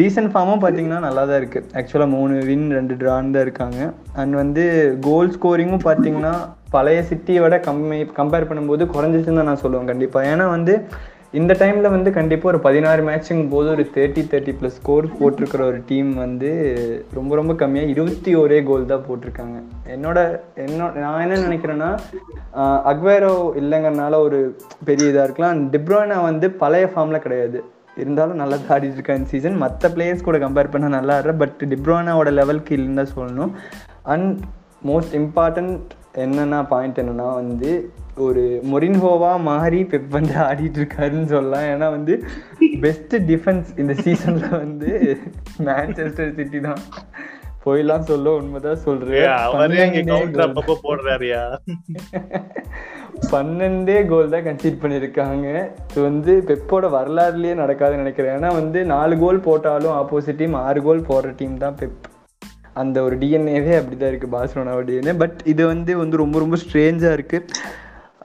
ரீசன்ட் ஃபார்மும் பார்த்தீங்கன்னா நல்லா தான் இருக்குது ஆக்சுவலாக மூணு வின் ரெண்டு ட்ரான் தான் இருக்காங்க. அண்ட் வந்து கோல் ஸ்கோரிங்கும் பார்த்தீங்கன்னா பழைய சிட்டியை விட கம்மி கம்பேர் பண்ணும்போது குறைஞ்சிச்சுன்னு தான் நான் சொல்லுவேன் கண்டிப்பாக ஏன்னா வந்து இந்த டைமில் வந்து கண்டிப்பாக ஒரு பதினாறு மேட்சுங்கும் போது ஒரு தேர்ட்டி தேர்ட்டி ப்ளஸ் ஸ்கோர் போட்டிருக்கிற ஒரு டீம் வந்து ரொம்ப ரொம்ப கம்மியாக இருபத்தி ஒரே கோல் தான் போட்டிருக்காங்க. என்னோட என்னோட நான் என்ன நினைக்கிறேன்னா அக்வேரோ இல்லைங்கிறனால ஒரு பெரிய இதாக இருக்கலாம். டிப்ரோனா வந்து பழைய ஃபார்மில் கிடையாது. இருந்தாலும் நல்லா தான் ஆடிட்டு இருக்கா இந்த சீசன் மற்ற பிளேயர்ஸ் கூட கம்பேர் பண்ணால் நல்லா ஆடுற பட் டிப்ரோனாவோட லெவலுக்கு இல்லைன்னு தான் சொல்லணும். அண்ட் மோஸ்ட் இம்பார்ட்டண்ட் என்னென்னா பாயிண்ட் என்னென்னா வந்து ஒரு மொரின்ஹோவா மாறி பெப் வந்து ஆடிட்டு இருக்காருன்னு சொல்லலாம். ஏன்னா வந்து பெஸ்ட் டிஃபென்ஸ் இந்த சீசன்ல வந்து மேன்செஸ்டர் சிட்டி தான். போயெல்லாம் சொல்ல உண்மைதான் சொல்றேன். பன்னெண்டே கோல் தான் கன்சீட் பண்ணியிருக்காங்க. இது வந்து பெப்போட வரலாறுலயே நடக்காதுன்னு நினைக்கிறேன். ஏன்னா வந்து நாலு கோல் போட்டாலும் ஆப்போசிட் டீம் ஆறு கோல் போடுற டீம் தான் பெப். அந்த ஒரு டிஎன்ஏவே அப்படிதான் இருக்கு பார்சலோனாவோட டிஎன்ஏ பட் இது வந்து வந்து ரொம்ப ரொம்ப ஸ்ட்ரேஞ்சா இருக்கு.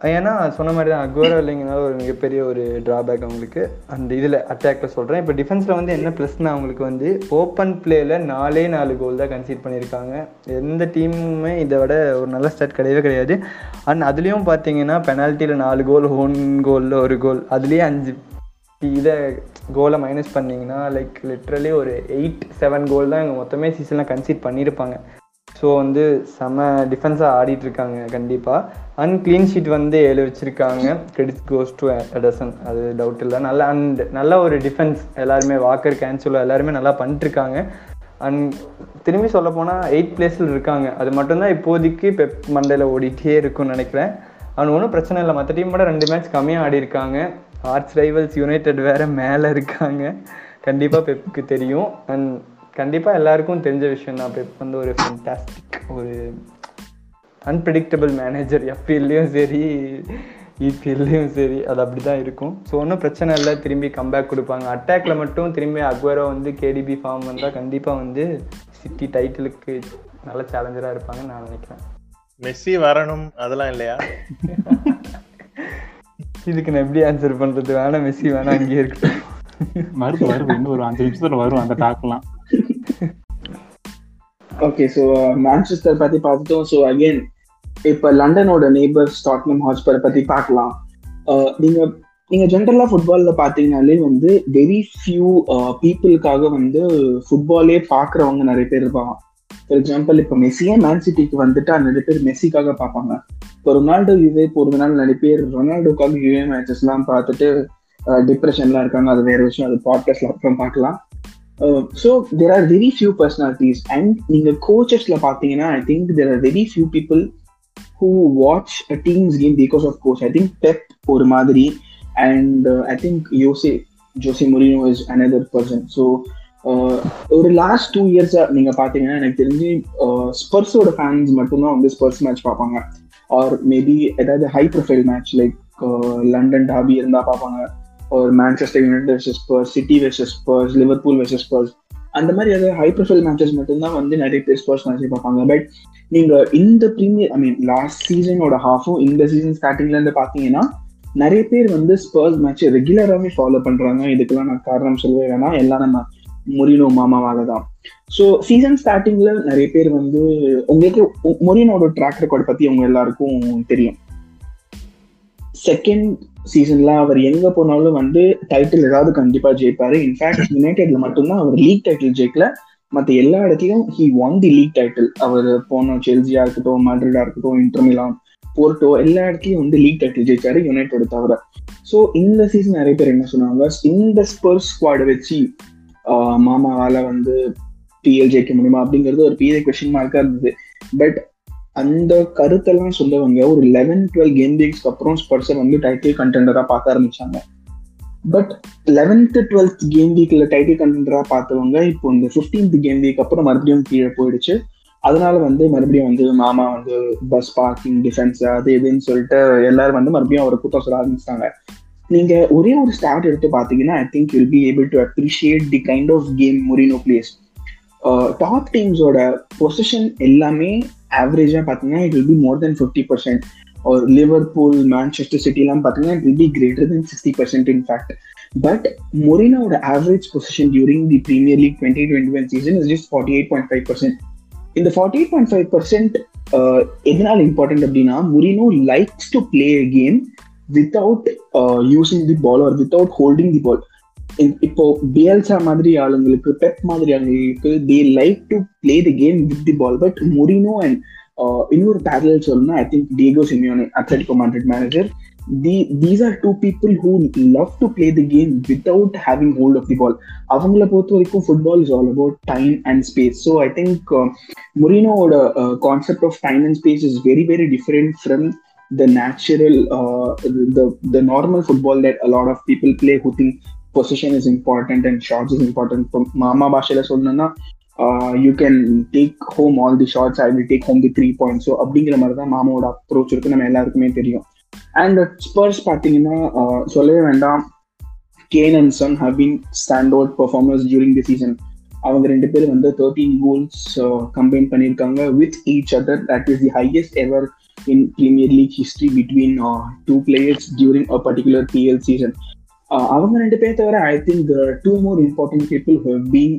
ஏன்னா சொன்ன மாதிரி தான் அக்வரோ இல்லைங்கனால ஒரு மிகப்பெரிய ஒரு ட்ராபேக் அவங்களுக்கு. அந்த இதில் அட்டாக்ல சொல்கிறேன் இப்போ டிஃபென்ஸில் வந்து என்ன ப்ளஸ்னால் அவங்களுக்கு வந்து ஓப்பன் பிளேயில் நாலே நாலு கோல் தான் கன்சீட் பண்ணியிருக்காங்க. எந்த டீமுமே இதை விட ஒரு நல்ல ஸ்டார்ட் கிடையவே கிடையாது. அண்ட் அதுலேயும் பார்த்தீங்கன்னா பெனால்ட்டியில் நாலு கோல் ஒன் கோலில் ஒரு கோல் அதுலேயே அஞ்சு இதை கோலை மைனஸ் பண்ணிங்கன்னா லைக் லிட்ரலி ஒரு எயிட் செவன் கோல் தான் இவங்க மொத்தமே சீசனில் கன்சீட் பண்ணியிருப்பாங்க. ஸோ வந்து செம டிஃபென்ஸாக ஆடிட்டு இருக்காங்க கண்டிப்பாக அண்ட் க்ளீன் ஷீட் வந்து ஏழு வச்சுருக்காங்க. கிரெடிட் கோஸ் டு எடசன் அது டவுட் இல்லை. நல்ல அண்ட் நல்ல ஒரு டிஃபென்ஸ் எல்லாருமே வாக்கர் கேன்சலோ எல்லாருமே நல்லா பண்ணிட்டுருக்காங்க. அண்ட் திரும்பி சொல்ல போனால் எயிட் பிளேஸில் இருக்காங்க. அது மட்டும்தான் இப்போதைக்கு பெப் மண்டையில் ஓடிட்டே இருக்கும்னு நினைக்கிறேன். அண்ட் ஒன்றும் பிரச்சனை இல்லை. மற்ற டீமோட ரெண்டு மேட்ச் கம்மியாக ஆடி இருக்காங்க ஆர்ட்ஸ் ரைவல்ஸ் யுனைடெட் வேறு மேலே இருக்காங்க. கண்டிப்பாக பெப்புக்கு தெரியும். அண்ட் கண்டிப்பாக எல்லாருக்கும் தெரிஞ்ச விஷயம் தான். பெப் வந்து ஒரு ஃபென்டாஸ்டிக் ஒரு அன்பிரிடிக்டபிள் மேனேஜர் எஃபிஎல்லையும் சரி இபிஎல்லையும் சரி அது அப்படி தான் இருக்கும். ஸோ ஒன்றும் பிரச்சனை இல்லை. திரும்பி கம்பேக் கொடுப்பாங்க. அட்டாக்ல மட்டும் திரும்பி அக்வரோ வந்து கேடிபி ஃபார்ம் வந்தால் கண்டிப்பாக வந்து சிட்டி டைட்டிலுக்கு நல்ல சேலஞ்சராக இருப்பாங்கன்னு நான் நினைக்கிறேன். மெஸ்ஸி வரணும் அதெல்லாம் இல்லையா? இதுக்கு நான் எப்படி ஆன்சர் பண்றது? வேணாம் மெஸ்ஸி வேணாம் அங்கேயே இருக்கு வருது வருது இன்னும் ஒரு அஞ்சு நிமிஷத்துல வரும் அந்த டாக்லாம் ஓகே ஸோ மான்செஸ்டர் பற்றி பார்த்துட்டோம். ஸோ அகைன் இப்போ லண்டனோட நேபர் ஸ்டாட்னம் ஹாட்ஸ்பர் பற்றி பார்க்கலாம். நீங்கள் நீங்கள் ஜென்ரலாக ஃபுட்பாலில் பார்த்தீங்கனாலே வந்து வெரி ஃபியூ பீப்புளுக்காக வந்து ஃபுட்பாலே பார்க்குறவங்க நிறைய பேர் இருப்பாங்க. ஃபார் எக்ஸாம்பிள் இப்போ மெஸ்ஸியே மேன் சிட்டிக்கு வந்துட்டு நிறைய பேர் மெஸ்ஸிக்காக பார்ப்பாங்க. இப்போ ரொனால்டோ யுவே நாள் நிறைய பேர் ரொனால்டோக்காக யுவே மேட்சஸ்லாம் பார்த்துட்டு uh, டிப்ரெஷன்லாம் இருக்காங்க. அது வேறு விஷயம். அது பாட்காஸ்ட்ல அப்புறம் பார்க்கலாம். So there are very few personalities and நீங்கள் கோச்சஸில் பார்த்தீங்கன்னா I think there are very few people who watch a teams game because of coach I think Pep ஒரு மாதிரி and I think José José Mourinho is another person so ஒரு last two இயர்ஸாக நீங்கள் பார்த்தீங்கன்னா எனக்கு தெரிஞ்சு ஸ்பர்ஸோட ஃபேன்ஸ் மட்டும்தான் வந்து ஸ்பர்ஸ் மேட்ச் பார்ப்பாங்க. ஆர் மேபி ஏதாவது high profile match like London derby இருந்தால் பார்ப்பாங்க. ஒரு Manchester United versus Spurs City versus Spurs Liverpool versus Spurs அந்த மாதிரி ஏதாவது ஹை ப்ரொஃபைல் மேட்சஸ் மட்டும்தான் வந்து நிறைய பேர் ஸ்பர்ஸ் மேட்ச் பார்ப்பாங்க. பட் நீங்க இந்த ப்ரீமியர் ஐ மீன் லாஸ்ட் சீசனோட ஹாஃபும் இந்த சீசன் ஸ்டார்டிங்ல இருந்து பாத்தீங்கன்னா நிறைய பேர் வந்து ஸ்பர்ஸ் மேட்ச் ரெகுலராகவே ஃபாலோ பண்றாங்க. இதுக்கெல்லாம் நான் காரணம் சொல்லவே வேணாம். எல்லாம் நம்ம மொரினோ மாமாவால தான். ஸோ சீசன் ஸ்டார்டிங்ல நிறைய பேர் வந்து உங்களுக்கு மொரினோட ட்ராக் ரெக்கார்ட் பத்தி அவங்க எல்லாருக்கும் தெரியும். செகண்ட் சீசன்ல அவர் எங்க போனாலும் வந்து டைட்டில் ஏதாவது கண்டிப்பா ஜெயிப்பாரு. இன்ஃபேக்ட் யுனைடெட்ல மட்டும்தான் அவர் லீக் டைட்டில் ஜெயிக்கல. மற்ற எல்லா இடத்துலயும் he won the league title அவர் போன செல்சியா இருக்கட்டும் மட்ரிடா இருக்கட்டும் இன்டர்மிலான் போர்ட்டோ எல்லா இடத்துலயும் வந்து லீக் டைட்டில் ஜெயிச்சாரு யுனைடெட் தவிர. ஸோ இந்த சீசன் நிறைய பேர் என்ன சொன்னாங்க? இந்த ஸ்பர்ஸ் ஸ்குவாடை வச்சு மாமாவால வந்து பிஎல் ஜெயிக்க முடியுமா அப்படிங்கிறது ஒரு பெரிய கொஸ்டின் மார்க்கா இருந்தது. பட் அந்த கருத்தெல்லாம் சொல்லவங்க. ஒரு லெவன் டுவெல் கேம் வீக்ஸ்க்கு அப்புறம் ஸ்பர்ஸை வந்து டைட்டில் கண்டெண்டரா பார்க்க ஆரம்பிச்சாங்க. பட் லெவன்த் டுவெல்த் கேம் வீக்ல டைட்டில் கண்டெண்டரா பார்த்தவங்க இப்போ இந்த ஃபிஃப்டீன்த் கேம் வீக் அப்புறம் மறுபடியும் கீழே போயிடுச்சு. அதனால வந்து மறுபடியும் வந்து மாமா வந்து பஸ் பார்க்கிங் டிஃபென்ஸ் அது இதுன்னு சொல்லிட்டு எல்லாரும் வந்து மறுபடியும் அவரை கூட்டம் சொல்ல ஆரம்பிச்சிட்டாங்க. நீங்க ஒரே ஒரு ஸ்டார்ட் எடுத்து பார்த்தீங்கன்னா I think you'll be able to appreciate the kind of game Mourinho plays top டீம்ஸோட position எல்லாமே ஆவரேஜாக பார்த்தீங்கன்னா it will be more than fifty percent ஒரு லிவர்பூல் மேன்செஸ்டர் சிட்டிலாம் பார்த்தீங்கன்னா it will be greater than sixty percent in fact but மொரினாவோட average position during the premier league twenty twenty one season is just forty eight point five percent இந்த forty eight point five percent எதனால important அப்படின்னா Mourinho likes to play a game without uh, the ball or without holding the ball இப்போ Bielsa மாதிரி ஆளுங்களுக்கு Pep மாதிரி ஆளுங்களுக்கு they like to play the game with the ball but Mourinho and இன்னொரு பேரல் சொல்லணும்னா I think Diego Simeone Atletico Madrid manager the these are two people who love to play the game without having hold of the ball அவங்கள பொறுத்த வரைக்கும் football is all about time and space so I think முரினோட concept of time and space is very very different from the natural uh, the the normal football that a lot of people play who think position is important and shots is important இப்போ மாமா பாஷையில் சொன்னா you can take home all the shots I will take home the three point so அப்படிங்கிற மாதிரி தான் மாமாவோட approach இருக்கு. நம்ம எல்லாருக்குமே தெரியும். அண்ட் ஸ்பர்ஸ் பார்த்தீங்கன்னா சொல்லவே வேண்டாம். Kane and Son have been stand out performance during the season அவங்க ரெண்டு பேரும் வந்து தேர்ட்டீன் கோல்ஸ் கம்பைன் பண்ணியிருக்காங்க with each other that is the highest ever in premier league history between two players players a particular PL season. அவங்க ரெண்டு பேர் தவிர I think two more important people have been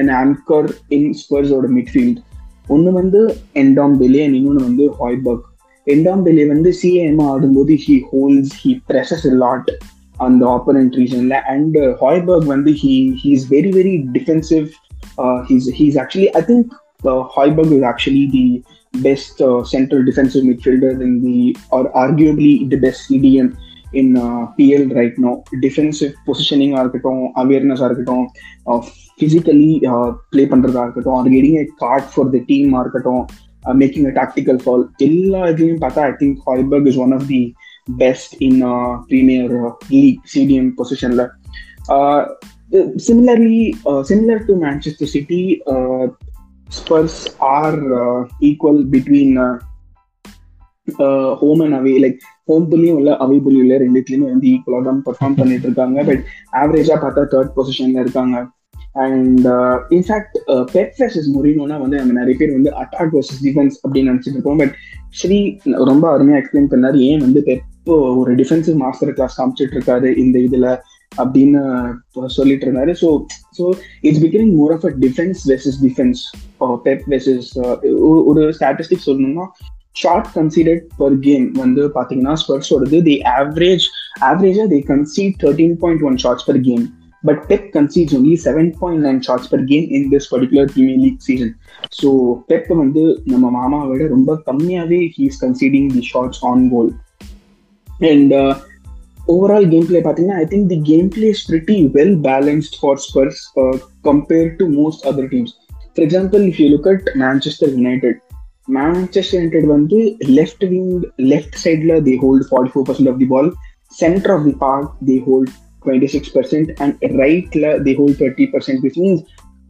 an anchor in ஸ்பர்ஸோட midfield ஒன்று வந்து என்டாம் பெலே and இன்னொன்று வந்து ஹாய்பர்க் என்டாம் பெலே வந்து CAM ஆடும்போது he holds he presses lot அந்த ஆப்போனன்ட் ரீசன்ல அண்ட் ஹாய்பர்க் வந்து he he is very very defensive he's he's actually I think Hojbjerg is actually the best uh, central defensive midfielder in the or arguably the best in PL right no defensive பொசிஷனிங்காக இருக்கட்டும் அவேர்னஸாக இருக்கட்டும் physically play பண்ணுறதா இருக்கட்டும் or getting a card for the டீமாக இருக்கட்டும் making a tactical foul எல்லா இதுலையும் பார்த்தா I think Hojbjerg is one of the best in Premier League CDM பொசிஷனில் similarly similar to Manchester City Spurs are equal between home and away like and இல்ல available இல்ல இல்லை ரெண்டுத்துலயுமே வந்து ஈக்குவலாக தான் பெர்ஃபார்ம் பண்ணிட்டு இருக்காங்க பட் ஆவரேஜா பார்த்தா தேர்ட் பொசிஷன்ல இருக்காங்க. And in fact Pep versus முரினோனா வந்து நம்ம நிறைய பேர் வந்து அட்டாக் வர்சஸ் டிஃபென்ஸ் அப்படின்னு நினைச்சிட்டு இருக்கோம் பட் ஸ்ரீ ரொம்ப அருமையா எக்ஸ்பிளைன் பண்ணாரு. ஏன் வந்து பெப் ஒரு டிஃபென்சிவ் மாஸ்டர் கிளாஸ் காமிச்சிட்டு இருக்காரு இந்த இதுல அப்படின்னு சொல்லிட்டு இருந்தாரு so so it's becoming more of a defence versus defence Pep versus ஒரு ஸ்டாட்டிஸ்டிக் சொல்லணும்னா ஷார்ட் கன்சீடட் பர் கேம் வந்து பார்த்தீங்கன்னா ஸ்பர்ஸோடது தி ஆவரேஜ் ஆவரேஜா the concede thirteen point one shots per game but Pep concedes only seven point nine shots per game in this particular Premier League season so Pep வந்து நம்ம மாமாவை விட ரொம்ப கம்மியாகவே he's conceding the shots on goal and overall game play பார்த்தீங்கன்னா I think the game play is well well balanced for Spurs compared to most other teams for example if you look at Manchester United Manchester United வந்து left wing, left sideல they hold 44% of the ball, center of the park they hold 26% and rightல they hold 30%, which means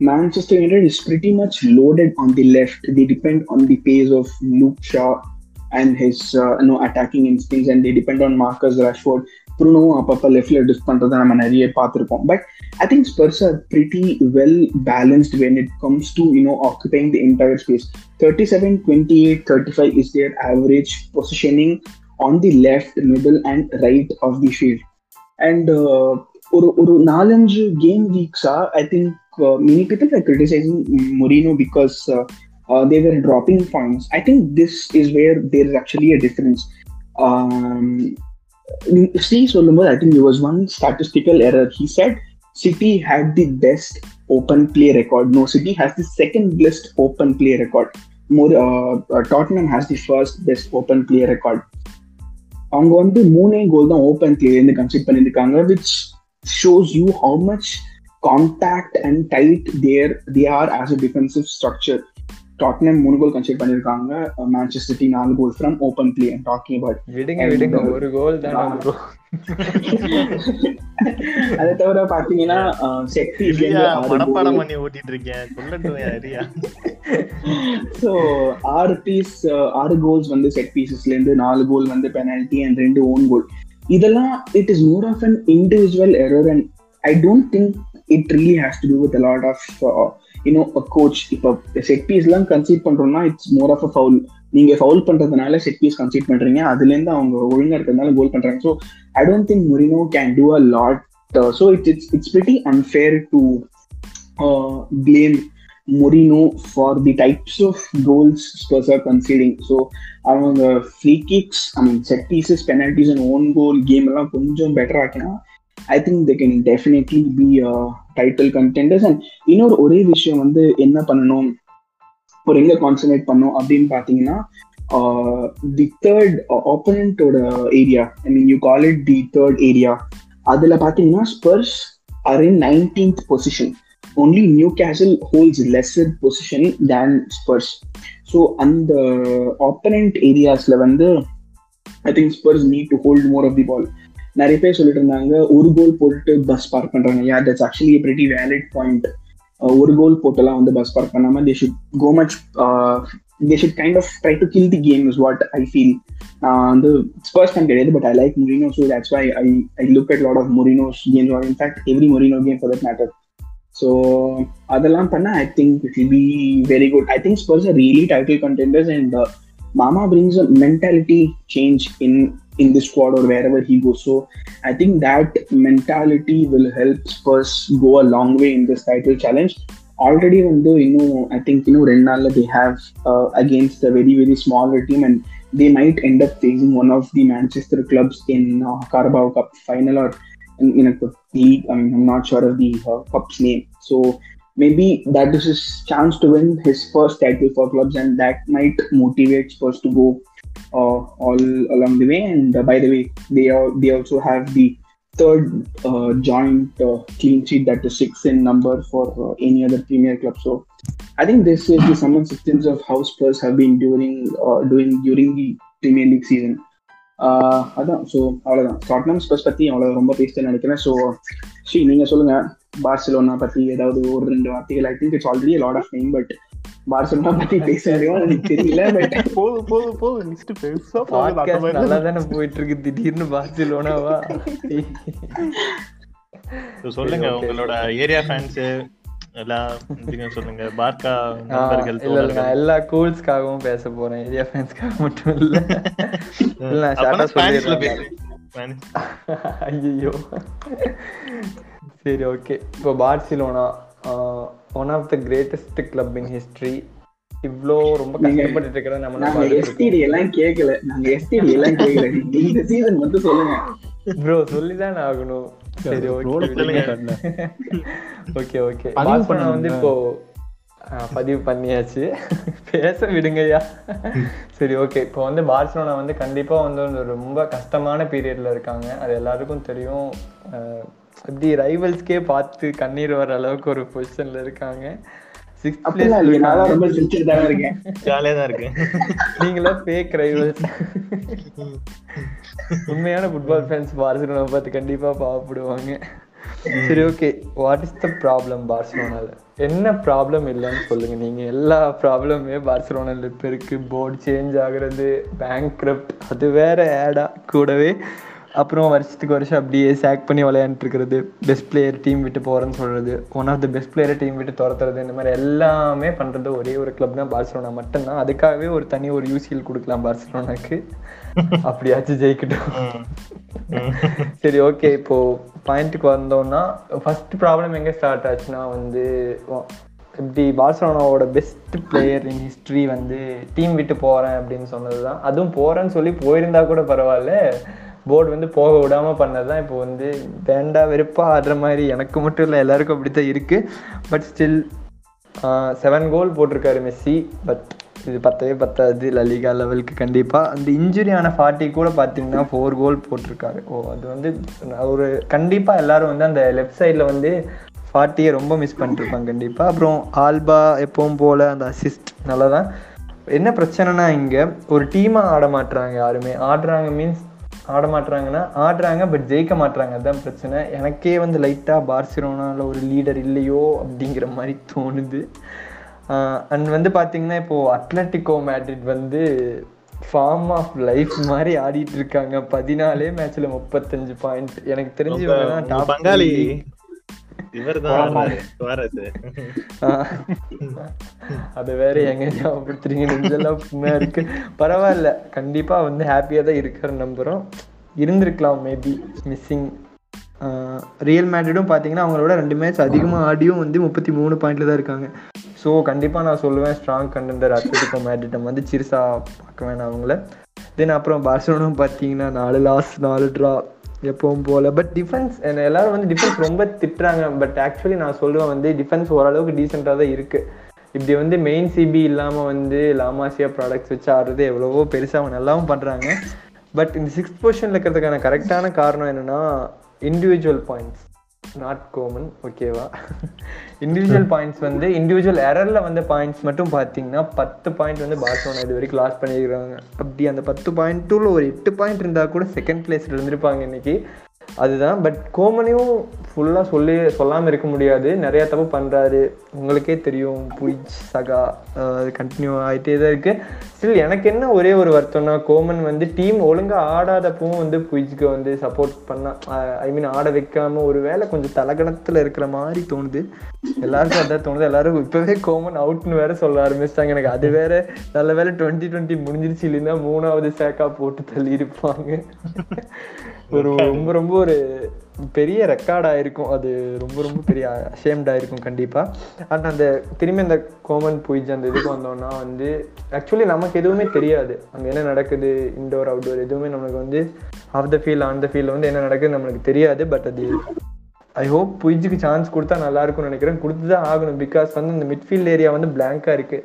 Manchester United is pretty much loaded on the left. They depend on the pace of Luke Shaw and his uh, you know, attacking instincts and they depend on Marcus Rashford. ப்ரூனோவும் அப்பப்போ லெஃப்ட்ல டிஃப் பண்றதை நம்ம நிறைய பார்த்துருக்கோம் but I think Spurs are pretty well balanced when it comes to you know occupying the entire space thirty seven twenty eight thirty five is their average positioning on the left middle and right of the field and ஒரு ஒரு நாலஞ்சு game வீக்ஸா I think many people are criticising Mourinho because they were dropping points. I think this is where there is actually a difference. Um, Steve Solomon, I think there was one statistical error. He said City had the best open play record. No, City has the second best open play record. More, uh, uh, Tottenham has the first best open play record. அவங்க வந்து மூணே goal தான் open பிளேலேருந்து concede பண்ணியிருக்காங்க which shows you how much contact and tight there they are as a defensive structure Tottenham மூணு goal consider பண்ணிருக்காங்க Manchester City நாலு goal from open play and talking about விடுங்க விடுங்க. ஒரு கோல் தான் அதை தவிர பாத்தீங்கன்னா பீஸ் மனப்பாடம் பண்ணி ஓட்டிட்டு இருக்கேன். ஸோ ஆறு பீஸ் ஆறு கோல்ஸ் வந்து செட் பீசஸ்ல இருந்து நாலு கோல் வந்து பெனால்டி அண்ட் ரெண்டு ஓன் கோல் இதெல்லாம் it is more of an individual error and I don't think it really has to do with lot of you know coach இப்போ set பீஸ்லாம் concede பண்ணுறோம்னா it's more of a foul நீங்க foul பண்றதுனால set piece concede பண்றீங்க. அதுலேருந்து அவங்க ஒழுங்கா இருக்கிறதுனால கோல் பண்றாங்க. So I don't think Mourinho can do a lot so it's it's it's pretty unfair to blame Mourinho for the types of goals Spurs conceding so So அவங்க free kicks I mean set pieces penalties and own goal game எல்லாம் கொஞ்சம் better ஆக்கினா I think they can definitely be title contenders and இன்னொரு ஒரே விஷயம் வந்து என்ன பண்ணணும்? ஒரு எங்கே கான்சன்ட்ரேட் பண்ணும் அப்படின்னு பார்த்தீங்கன்னா the third ஆப்போனண்டோட area I mean you call it the third area அதில் பார்த்தீங்கன்னா Spurs are in nineteenth position only Newcastle holds lesser position than Spurs so அந்த ஆப்பனண்ட் ஏரியாஸில் வந்து I think Spurs need to hold more of the ball நிறைய பேர் சொல்லிட்டு இருந்தாங்க ஒரு கோல் போட்டு பஸ் பார்க் பண்றாங்க. Yeah that's actually a valid point ஒரு கோல் போட்டெல்லாம் வந்து பஸ் பார்க் பண்ணாம they should go much they should kind of try to kill the game is what I feel நான் வந்து ஸ்பர்ஸ் ஃபேன் கிடையாது but I like Mourinho so that's why I I look at lot of Mourinho's games or in fact every Mourinho game for that matter so அதெல்லாம் பண்ண I think it will be very good I think Spurs are really title contenders and மாமா brings a mentality change in in this squad or wherever he goes. So I think that mentality will help Spurs go a long way in this title challenge. Already, when the you know, I think you know, Renala they have uh, against a very very smaller team, and they might end up facing one of the Manchester clubs in uh, Carabao Cup final or in, in a league. I mean, I'm not sure of the uh, cup's name. So maybe that is his chance to win his first title for clubs, and that might motivate Spurs to go uh, all along the way. And uh, by the way, they are they also have the third uh, joint uh, clean sheet that is six in number for uh, any other Premier club. So I think this is the sum and substance of how Spurs have been doing uh, doing during the Premier League season. Uh, அதான் so அவ்வளோதான் Tottenham spruce பற்றி அவ்வளோ ரொம்ப பேசுன்னு நினைக்கிறேன் so Sri நீங்கள் சொல்லுங்கள் Barcelona பற்றி ஏதாவது ஒரு ரெண்டு வார்த்தைகள் I think it's already lot of time but Barcelona பத்தி பேச முடியும் எனக்கு தெரியல பட் போதும் போதும் போதும் லிஸ்ட் பெருசா போகுது நல்லா தானே போயிட்டு இருக்கு திடீர்னு பார்சிலோனாவா? சொல்லுங்க. உங்களோட ஏரியா ஃபேன்ஸ் எல்லாம் நீங்க சொல்லுங்க? பார்க்கா நண்பர்கள் நான் எல்லா கோல்ஸ்க்காகவும் பேச போறேன். ஏரியா ஃபேன்ஸ்க்காக மட்டும் இல்ல. இல்ல ஷார்ட்டா சொல்லிடுறேன். ஐயோ சரி ஓகே இப்போ Barcelona one of the greatest club in history இவ்ளோ ரொம்ப கஷ்டப்பட்டு இருக்கிறத நம்ம நாங்க எஸ்டிடி எல்லாம் கேட்கல நாங்க எஸ்டிடி எல்லாம் கேட்கல இந்த சீசன் மட்டும் சொல்லுங்க. ப்ரோ சொல்லிதான் ஆகணும். சரி ஓகே. Okay okay. வந்து இப்போ பதிவு பண்ணியாச்சு. பேச விடுங்கய்யா. சரி ஓகே இப்போ வந்து பார்சலோனா வந்து கண்டிப்பா வந்து ஒரு ரொம்ப கஷ்டமான பீரியட்ல இருக்காங்க. அது எல்லாருக்கும் தெரியும். அஹ், இப்படி ரைவல்ஸ்க்கே பார்த்து கண்ணீர் வர அளவுக்கு ஒரு பொசிஷன்ல இருக்காங்க. சிக்ஸ்த் பிளேஸ் ரொம்ப சிரிச்சுட்டு தான் இருக்கேன். ஜாலியா தான் இருக்கு. நீங்களா ஃபேக் ரைவல்ஸ் உண்மையான ஃபுட்பால் ஃபேன்ஸ் பார்சலோனா பார்த்து கண்டிப்பா பாவப்படுவாங்க. சரி okay what is the problem பார்சலோனால என்ன ப்ராப்ளம் இல்லைன்னு சொல்லுங்க. நீங்க எல்லா ப்ராப்ளமே பார்சலோனால இப்போ இருக்கு. போர்டு சேஞ்ச் ஆகுறது பேங்க் அது வேற ஆடா கூடவே அப்புறம் வருஷத்துக்கு வருஷம் அப்படியே சேக் பண்ணி விளையாண்டுட்டு இருக்கிறது பெஸ்ட் பிளேயர் டீம் விட்டு போறேன்னு சொல்றது. ஒன் ஆஃப் த பெஸ்ட் பிளேயரை டீம் விட்டு துரத்துறது. இந்த மாதிரி எல்லாமே பண்றது ஒரே ஒரு கிளப் தான். பார்சலோனா மட்டும்தான். அதுக்காகவே ஒரு தனி ஒரு யூசிஎல் கொடுக்கலாம் பார்சலோனாக்கு. அப்படியாச்சும் ஜெயிக்கட்டும். சரி ஓகே இப்போ பாயிண்ட்டுக்கு வந்தோம்னா ஃபர்ஸ்ட் ப்ராப்ளம் எங்க ஸ்டார்ட் ஆச்சுன்னா வந்து இப்படி பார்சலோனாவோட பெஸ்ட் பிளேயர் இன் ஹிஸ்டரி வந்து டீம் விட்டு போறேன் அப்படின்னு சொன்னது தான் அதுவும் போறேன்னு சொல்லி போயிருந்தா கூட பரவாயில்ல. போர்டு வந்து போக விடாமல் பண்ணது தான் இப்போ வந்து வேண்டா வெறுப்பாக ஆடுற மாதிரி எனக்கு மட்டும் இல்லை எல்லாருக்கும் அப்படித்தான் இருக்குது பட் ஸ்டில் செவன் கோல் போட்டிருக்காரு மெஸ்ஸி. பட் இது பத்தவே பத்தாது லலிகா லெவலுக்கு கண்டிப்பாக அந்த இன்ஜுரியான ஃபார்ட்டி கூட பார்த்தீங்கன்னா ஃபோர் கோல் போட்டிருக்காரு. ஓ அது வந்து ஒரு கண்டிப்பாக எல்லோரும் வந்து அந்த லெஃப்ட் சைடில் வந்து ஃபார்ட்டியை ரொம்ப மிஸ் பண்ணிட்டுருப்பாங்க கண்டிப்பாக அப்புறம் ஆல்பா எப்பவும் போல் அந்த அசிஸ்ட் நல்லா தான் என்ன பிரச்சனைனா இங்கே ஒரு டீமாக ஆட மாட்டுறாங்க யாருமே. ஆடுறாங்க மீன்ஸ் ஆட மாட்றாங்கன்னா ஆடுறாங்க பட் ஜெயிக்க மாட்றாங்க அதான் பிரச்சனை. எனக்கே வந்து லைட்டா பார்சிலோனால ஒரு லீடர் இல்லையோ அப்படிங்கிற மாதிரி தோணுது. அண்ட் வந்து பாத்தீங்கன்னா இப்போ அட்லட்டிகோ மேட்ரிட் வந்து ஃபார்ம் ஆஃப் லைஃப் மாதிரி ஆடிட்டு இருக்காங்க. பதினாலே மேட்ச்ல முப்பத்தஞ்சு பாயிண்ட் எனக்கு தெரிஞ்சு பங்காளி அது வேற எங்க ஞாபகப்படுத்துறீங்க நெஞ்செல்லாம் புண்ணா இருக்கு. பரவாயில்ல. கண்டிப்பா வந்து ஹாப்பியா தான் இருக்கிற நம்புறோம். இருந்திருக்கலாம் மேபி மிஸ்ஸிங் ரியல் மேட்ரிடும் பார்த்தீங்கன்னா அவங்களோட ரெண்டு மேட்ச் அதிகமாக ஆடியும் வந்து முப்பத்தி மூணு பாயிண்ட்ல தான் இருக்காங்க. ஸோ கண்டிப்பாக நான் சொல்லுவேன் ஸ்ட்ராங் கண்டெண்டர் அத்லட்டிகோ மேட்ரிட்டம் வந்து சிறுசா பார்க்க வேணாம் அவங்கள. தென் அப்புறம் பார்சலோனா பார்த்தீங்கன்னா நாலு லாஸ் நாலு ட்ரா எப்பவும் போல. பட் டிஃபென்ஸ் எல்லாரும் வந்து டிஃபென்ஸ் ரொம்ப திட்டுறாங்க. பட் ஆக்சுவலி நான் சொல்லுவேன் வந்து டிஃபென்ஸ் ஓரளவுக்கு டீசெண்டாக தான் இருக்கு. இப்படி வந்து மெயின் சிபி இல்லாமல் வந்து லாமாசியா ப்ராடக்ட்ஸ் வச்சு ஆடுறது எவ்வளவோ பெருசாக அவங்க நல்லாவும் பண்ணுறாங்க பட் இந்த சிக்ஸ்த் பொசிஷனில் இருக்கிறதுக்கான கரெக்டான காரணம் என்னென்னா இண்டிவிஜுவல் பாயிண்ட்ஸ் நாட் கோமன் ஓகேவா இண்டிவிஜுவல் பாயிண்ட்ஸ் வந்து இண்டிவிஜுவல் எரரில் வந்த பாயிண்ட்ஸ் மட்டும் பார்த்தீங்கன்னா பத்து பாயிண்ட் வந்து பார்சலோனா இது வரைக்கும் லாஸ் பண்ணியிருக்காங்க அப்படி அந்த பத்து பாயிண்ட்டுல ஒரு எட்டு பாயிண்ட் இருந்தால் கூட செகண்ட் பிளேஸில் இருந்திருப்பாங்க இன்னைக்கு. அதுதான் பட் கோமனையும் ஃபுல்லாக சொல்லி சொல்லாமல் இருக்க முடியாது. நிறையா தப்பு பண்ணுறாரு உங்களுக்கே தெரியும் புயிச் சகா. அது கண்டினியூ ஆகிட்டே தான் இருக்குது ஸ்டில் எனக்கு என்ன ஒரே ஒரு வருத்தம்னா கோமன் வந்து டீம் ஒழுங்காக ஆடாதப்பவும் வந்து புயிச்சுக்கு வந்து சப்போர்ட் பண்ணால் ஐ மீன் ஆட வைக்காம ஒரு வேளை கொஞ்சம் தலகணத்தில் இருக்கிற மாதிரி தோணுது. எல்லாருக்கும் அதான் தோணுது. எல்லாரும் இப்போவே கோமன் அவுட்னு வேற சொல்ல ஆரம்பிச்சிட்டாங்க. எனக்கு அது வேற நல்ல வேலை டுவெண்ட்டி டுவெண்ட்டி முடிஞ்சிருச்சு. இல்லைன்னா மூணாவது சேக்கா போட்டு தள்ளி இருப்பாங்க ஒரு ரொம்ப ரொம்ப ஒரு பெரிய ரெக்கார்ட் இருக்கும் அது ரொம்ப ரொம்ப பெரிய அஷேம்ட் ஆயிருக்கும் கண்டிப்பாக அண்ட் அந்த திரும்பி அந்த கோமன் புயிஜ் அந்த இதுக்கு வந்தோம்னா வந்து ஆக்சுவலி நமக்கு எதுவுமே தெரியாது. அங்கே என்ன நடக்குது? இன்டோர் அவுட்டோர் எதுவுமே நமக்கு வந்து off the field on the ஃபீல்டில் வந்து என்ன நடக்குது நம்மளுக்கு தெரியாது. பட் அது ஐ ஹோப் புயிஜுக்கு சான்ஸ் கொடுத்தா நல்லா இருக்கும்னு நினைக்கிறேன். கொடுத்து தான் ஆகணும். பிகாஸ் வந்து இந்த மிட்ஃபீல்ட் ஏரியா வந்து பிளாங்காக இருக்குது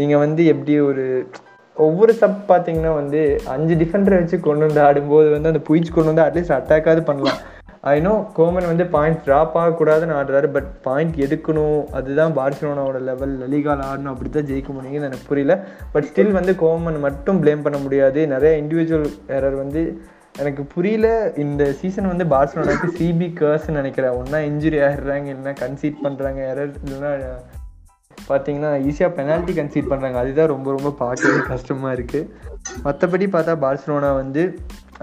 நீங்கள் வந்து எப்படி ஒரு ஒவ்வொரு சப் பார்த்தீங்கன்னா வந்து அஞ்சு டிஃபெண்டரை வச்சு கொண்டு வந்து ஆடும்போது வந்து அந்த புயிச்சு கொண்டு வந்து அட்லீஸ்ட் அட்டாக்காவது பண்ணலாம். ஐநோ கோமன் வந்து பாயிண்ட் ட்ராப் ஆகக்கூடாதுன்னு ஆடுறாரு பட் பாயிண்ட் எடுக்கணும். அதுதான் பார்சிலோனாவோட லெவல் லலிகால் ஆடணும் அப்படி தான் ஜெயிக்க முடியுங்கன்னு எனக்கு புரியல. பட் ஸ்டில் வந்து கோமன் மட்டும் ப்ளேம் பண்ண முடியாது. நிறைய இண்டிவிஜுவல் எரர் வந்து எனக்கு புரியல. இந்த சீசன் வந்து பார்சலோனாக்கு சிபி கேர்ஸ்ன்னு நினைக்கிறேன். ஒன்றா இன்ஜுரி ஆகிடுறாங்க இல்லைன்னா கன்சீட் பண்ணுறாங்க எரர் இல்லைன்னா பார்த்தீங்கன்னா ஈஸியாக பெனால்ட்டி கன்சீட் பண்ணுறாங்க அதுதான் ரொம்ப ரொம்ப பார்க்கவே கஷ்டமாக இருக்குது மற்றபடி பார்த்தா பார்சலோனா வந்து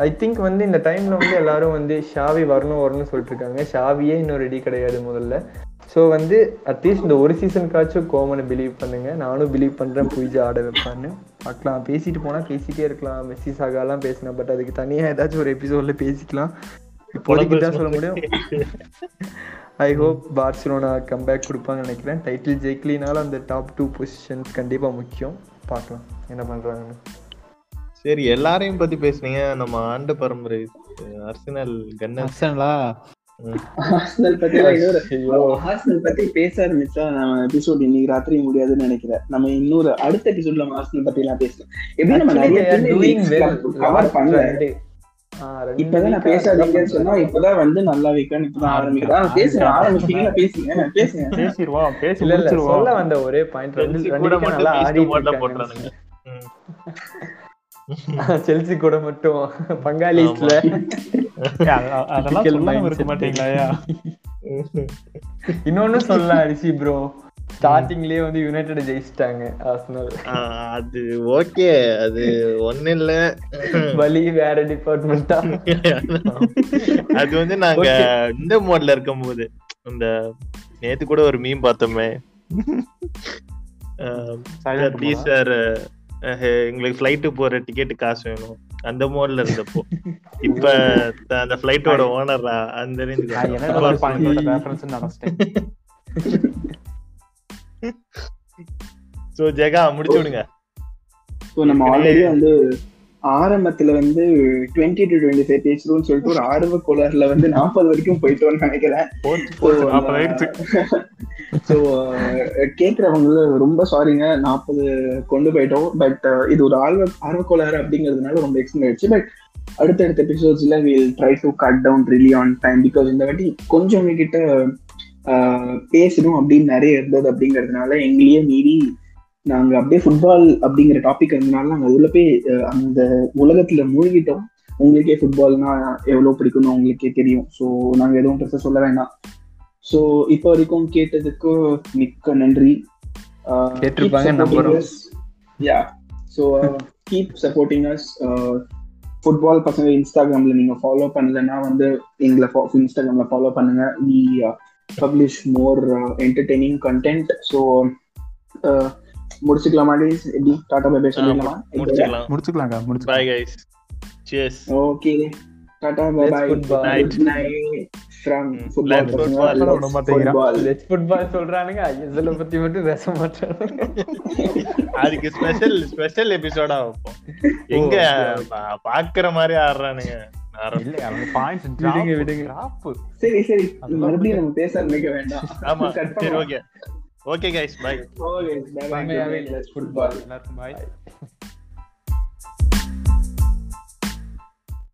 ஐ திங்க் வந்து இந்த டைமில் வந்து எல்லாரும் வந்து ஷாவி வரணும் வரணும்னு சொல்லிட்டு இருக்காங்க ஷாவியே இன்னும் ரெடி கிடையாது முதல்ல. ஸோ வந்து அட்லீஸ்ட் இந்த ஒரு சீசனுக்காச்சும் கோமனை பிலீவ் பண்ணுங்க. நானும் பிலீவ் பண்ணுறேன் பூஜா ஆட வைப்பான்னு. பார்க்கலாம். பேசிட்டு போனால் பேசிட்டே இருக்கலாம். மெஸ்ஸி சாகாலாம் பேசினேன் பட் அதுக்கு தனியாக ஏதாச்சும் ஒரு எபிசோடில் பேசிக்கலாம். இப்போதைக்கு தான் சொல்ல முடியும். ஐ ஹோப் பார்சிலோனா கம்பேக் கொடுப்பாங்கன்னு நினைக்கிறேன். டைட்டில் ஜெயிக்கலினாலும் அந்த டாப் டூ பொசிஷன்ஸ் கண்டிப்பாக முக்கியம். பார்க்கலாம். என்ன பண்ணுறாங்கன்னு சரி எல்லாரையும் பத்தி பேசுனீங்க. நம்ம ஆண்டு பரம்பரை அர்சனல் கன்னர் அர்சனலா? ஆர்சனல் பத்தி ஆர்சனல் பத்தி பேச ஆரம்பிச்சா நம்ம எபிசோட் இன்னைக்கு ராத்திரி முடியாதுன்னு நினைக்கிறேன். நம்ம இன்னொரு அடுத்த எபிசோட்ல நம்ம ஆர்சனல் பத்தி எல்லாம் பேசலாம். எப்படி நம்ம நிறைய கவர் பண்ணல. இப்பதான் நான் பேசாதீங்கன்னு சொன்னா இப்பதான் வந்து நல்லா வைக்கன்னு இப்பதான் ஆரம்பிக்கிறேன். பேசுங்க ஆரம்பிச்சீங்களா பேசுங்க. பேசுங்க பேசிடுவா பேசி சொல்ல வந்த ஒரே பாயிண்ட் ரெண்டு ரெண்டு நல்லா இருக்காங்க. போட்டுறானுங்க. ம். செல்சி கூட மட்டும் பங்காளிஸ்ல அதெல்லாம் சொல்லாம. இருக்க மாட்டீங்களா இன்னொன்னு சொல்லலாம் ரிஷி ப்ரோ ஸ்டார்டிங்லயே வந்து யுனைடெட் ஜெயிச்சிட்டாங்க ஆர்சனல் ஆ, அது ஓகே. அது ஒண்ணு இல்ல. வலி வேற டிபார்ட்மெண்டா அது வந்து நாங்க இந்த மோட்ல இருக்கும் போது இந்த நேத்து கூட ஒரு மீம் பார்த்தோமே. சார் எங்களுக்கு ஃபிளைட்டு போற டிக்கெட் காசு வேணும். அந்த மோட்ல இருந்தப்போ. இப்ப அந்த ஃபிளைட்டோட ஓனர் அந்த சோ ஜெகா முடிச்சு விடுங்க. நம்ம ஆல்ரெடி வந்து ஆரம்பத்துல வந்து டுவெண்ட்டி டு டுவெண்ட்டி ஃபைவ் பேசுறோம்னு சொல்லிட்டு ஒரு ஆர்வ கோளாறுல வந்து நாற்பது வரைக்கும் போயிட்டோம்னு நினைக்கிறேன். ஸோ கேட்குறவங்கள ரொம்ப சாரிங்க நாற்பது கொண்டு போயிட்டோம். பட் இது ஒரு ஆர்வ ஆர்வக்கோளாறு அப்படிங்கிறதுனால ரொம்ப எக்ஸ்டன் ஆயிடுச்சு. பட் அடுத்தடுத்த எபிசோட்ஸ்ல will try to cut down really on time because இந்த வாட்டி கொஞ்சம் உங்ககிட்ட ஆஹ், பேசணும் அப்படின்னு நிறைய இருந்தது அப்படிங்கிறதுனால எங்களையே மீறி நாங்க அப்படியே ஃபுட்பால் அப்படிங்கிற டாபிக் இருந்தனால நாங்க அதுல போய் அந்த உலகத்துல மூழ்கிட்டோம். உங்களுக்கே ஃபுட்பால்னா எவ்வளவு பிடிக்கும்னு உங்களுக்கே தெரியும். ஸோ நாங்க எதுவும் பெருசா சொல்ல வேண்டாம். ஸோ இப்போ வரைக்கும் கேட்டதுக்கு மிக்க நன்றி. Yeah so keep supporting us football பசங்க இன்ஸ்டாகிராம்ல நீங்க ஃபாலோ பண்ணலன்னா வந்து எங்களை இன்ஸ்டாகிராம்ல ஃபாலோ பண்ணுங்க. We publish more entertaining content so முடிச்சுக்கலாமா டேஸ் எப்படி? டாடா பை பை சொல்லிடலாமா? முடிச்சுக்கலாம். முடிச்சுக்கலாங்க முடிச்சுக்கலாம். Bye guys cheers okay. Tata football. Night. Good night from football. விட மாட்டேங்கிறான். ஃபுட்பால் லெட்ஸ் ஃபுட்பால் சொல்றானுங்க. ஐஎஸ்எல் பத்தி மட்டும் பேச மாட்டானுங்க அதுக்கு ஸ்பெஷல் ஸ்பெஷல் எபிசோடா வைப்போம். எங்க பா- பாக்குற மாதிரி ஆடுறானுங்க. விடுங்க, விடுங்க. சரி சரி. மறுபடியும் நம்ம பேச ஆரம்பிக்க வேண்டாம். ஆமா சரி. Okay. Okay guys bye Okay, bye bye. உண்மையாவே Let's football. எல்லாருக்கும் பாய்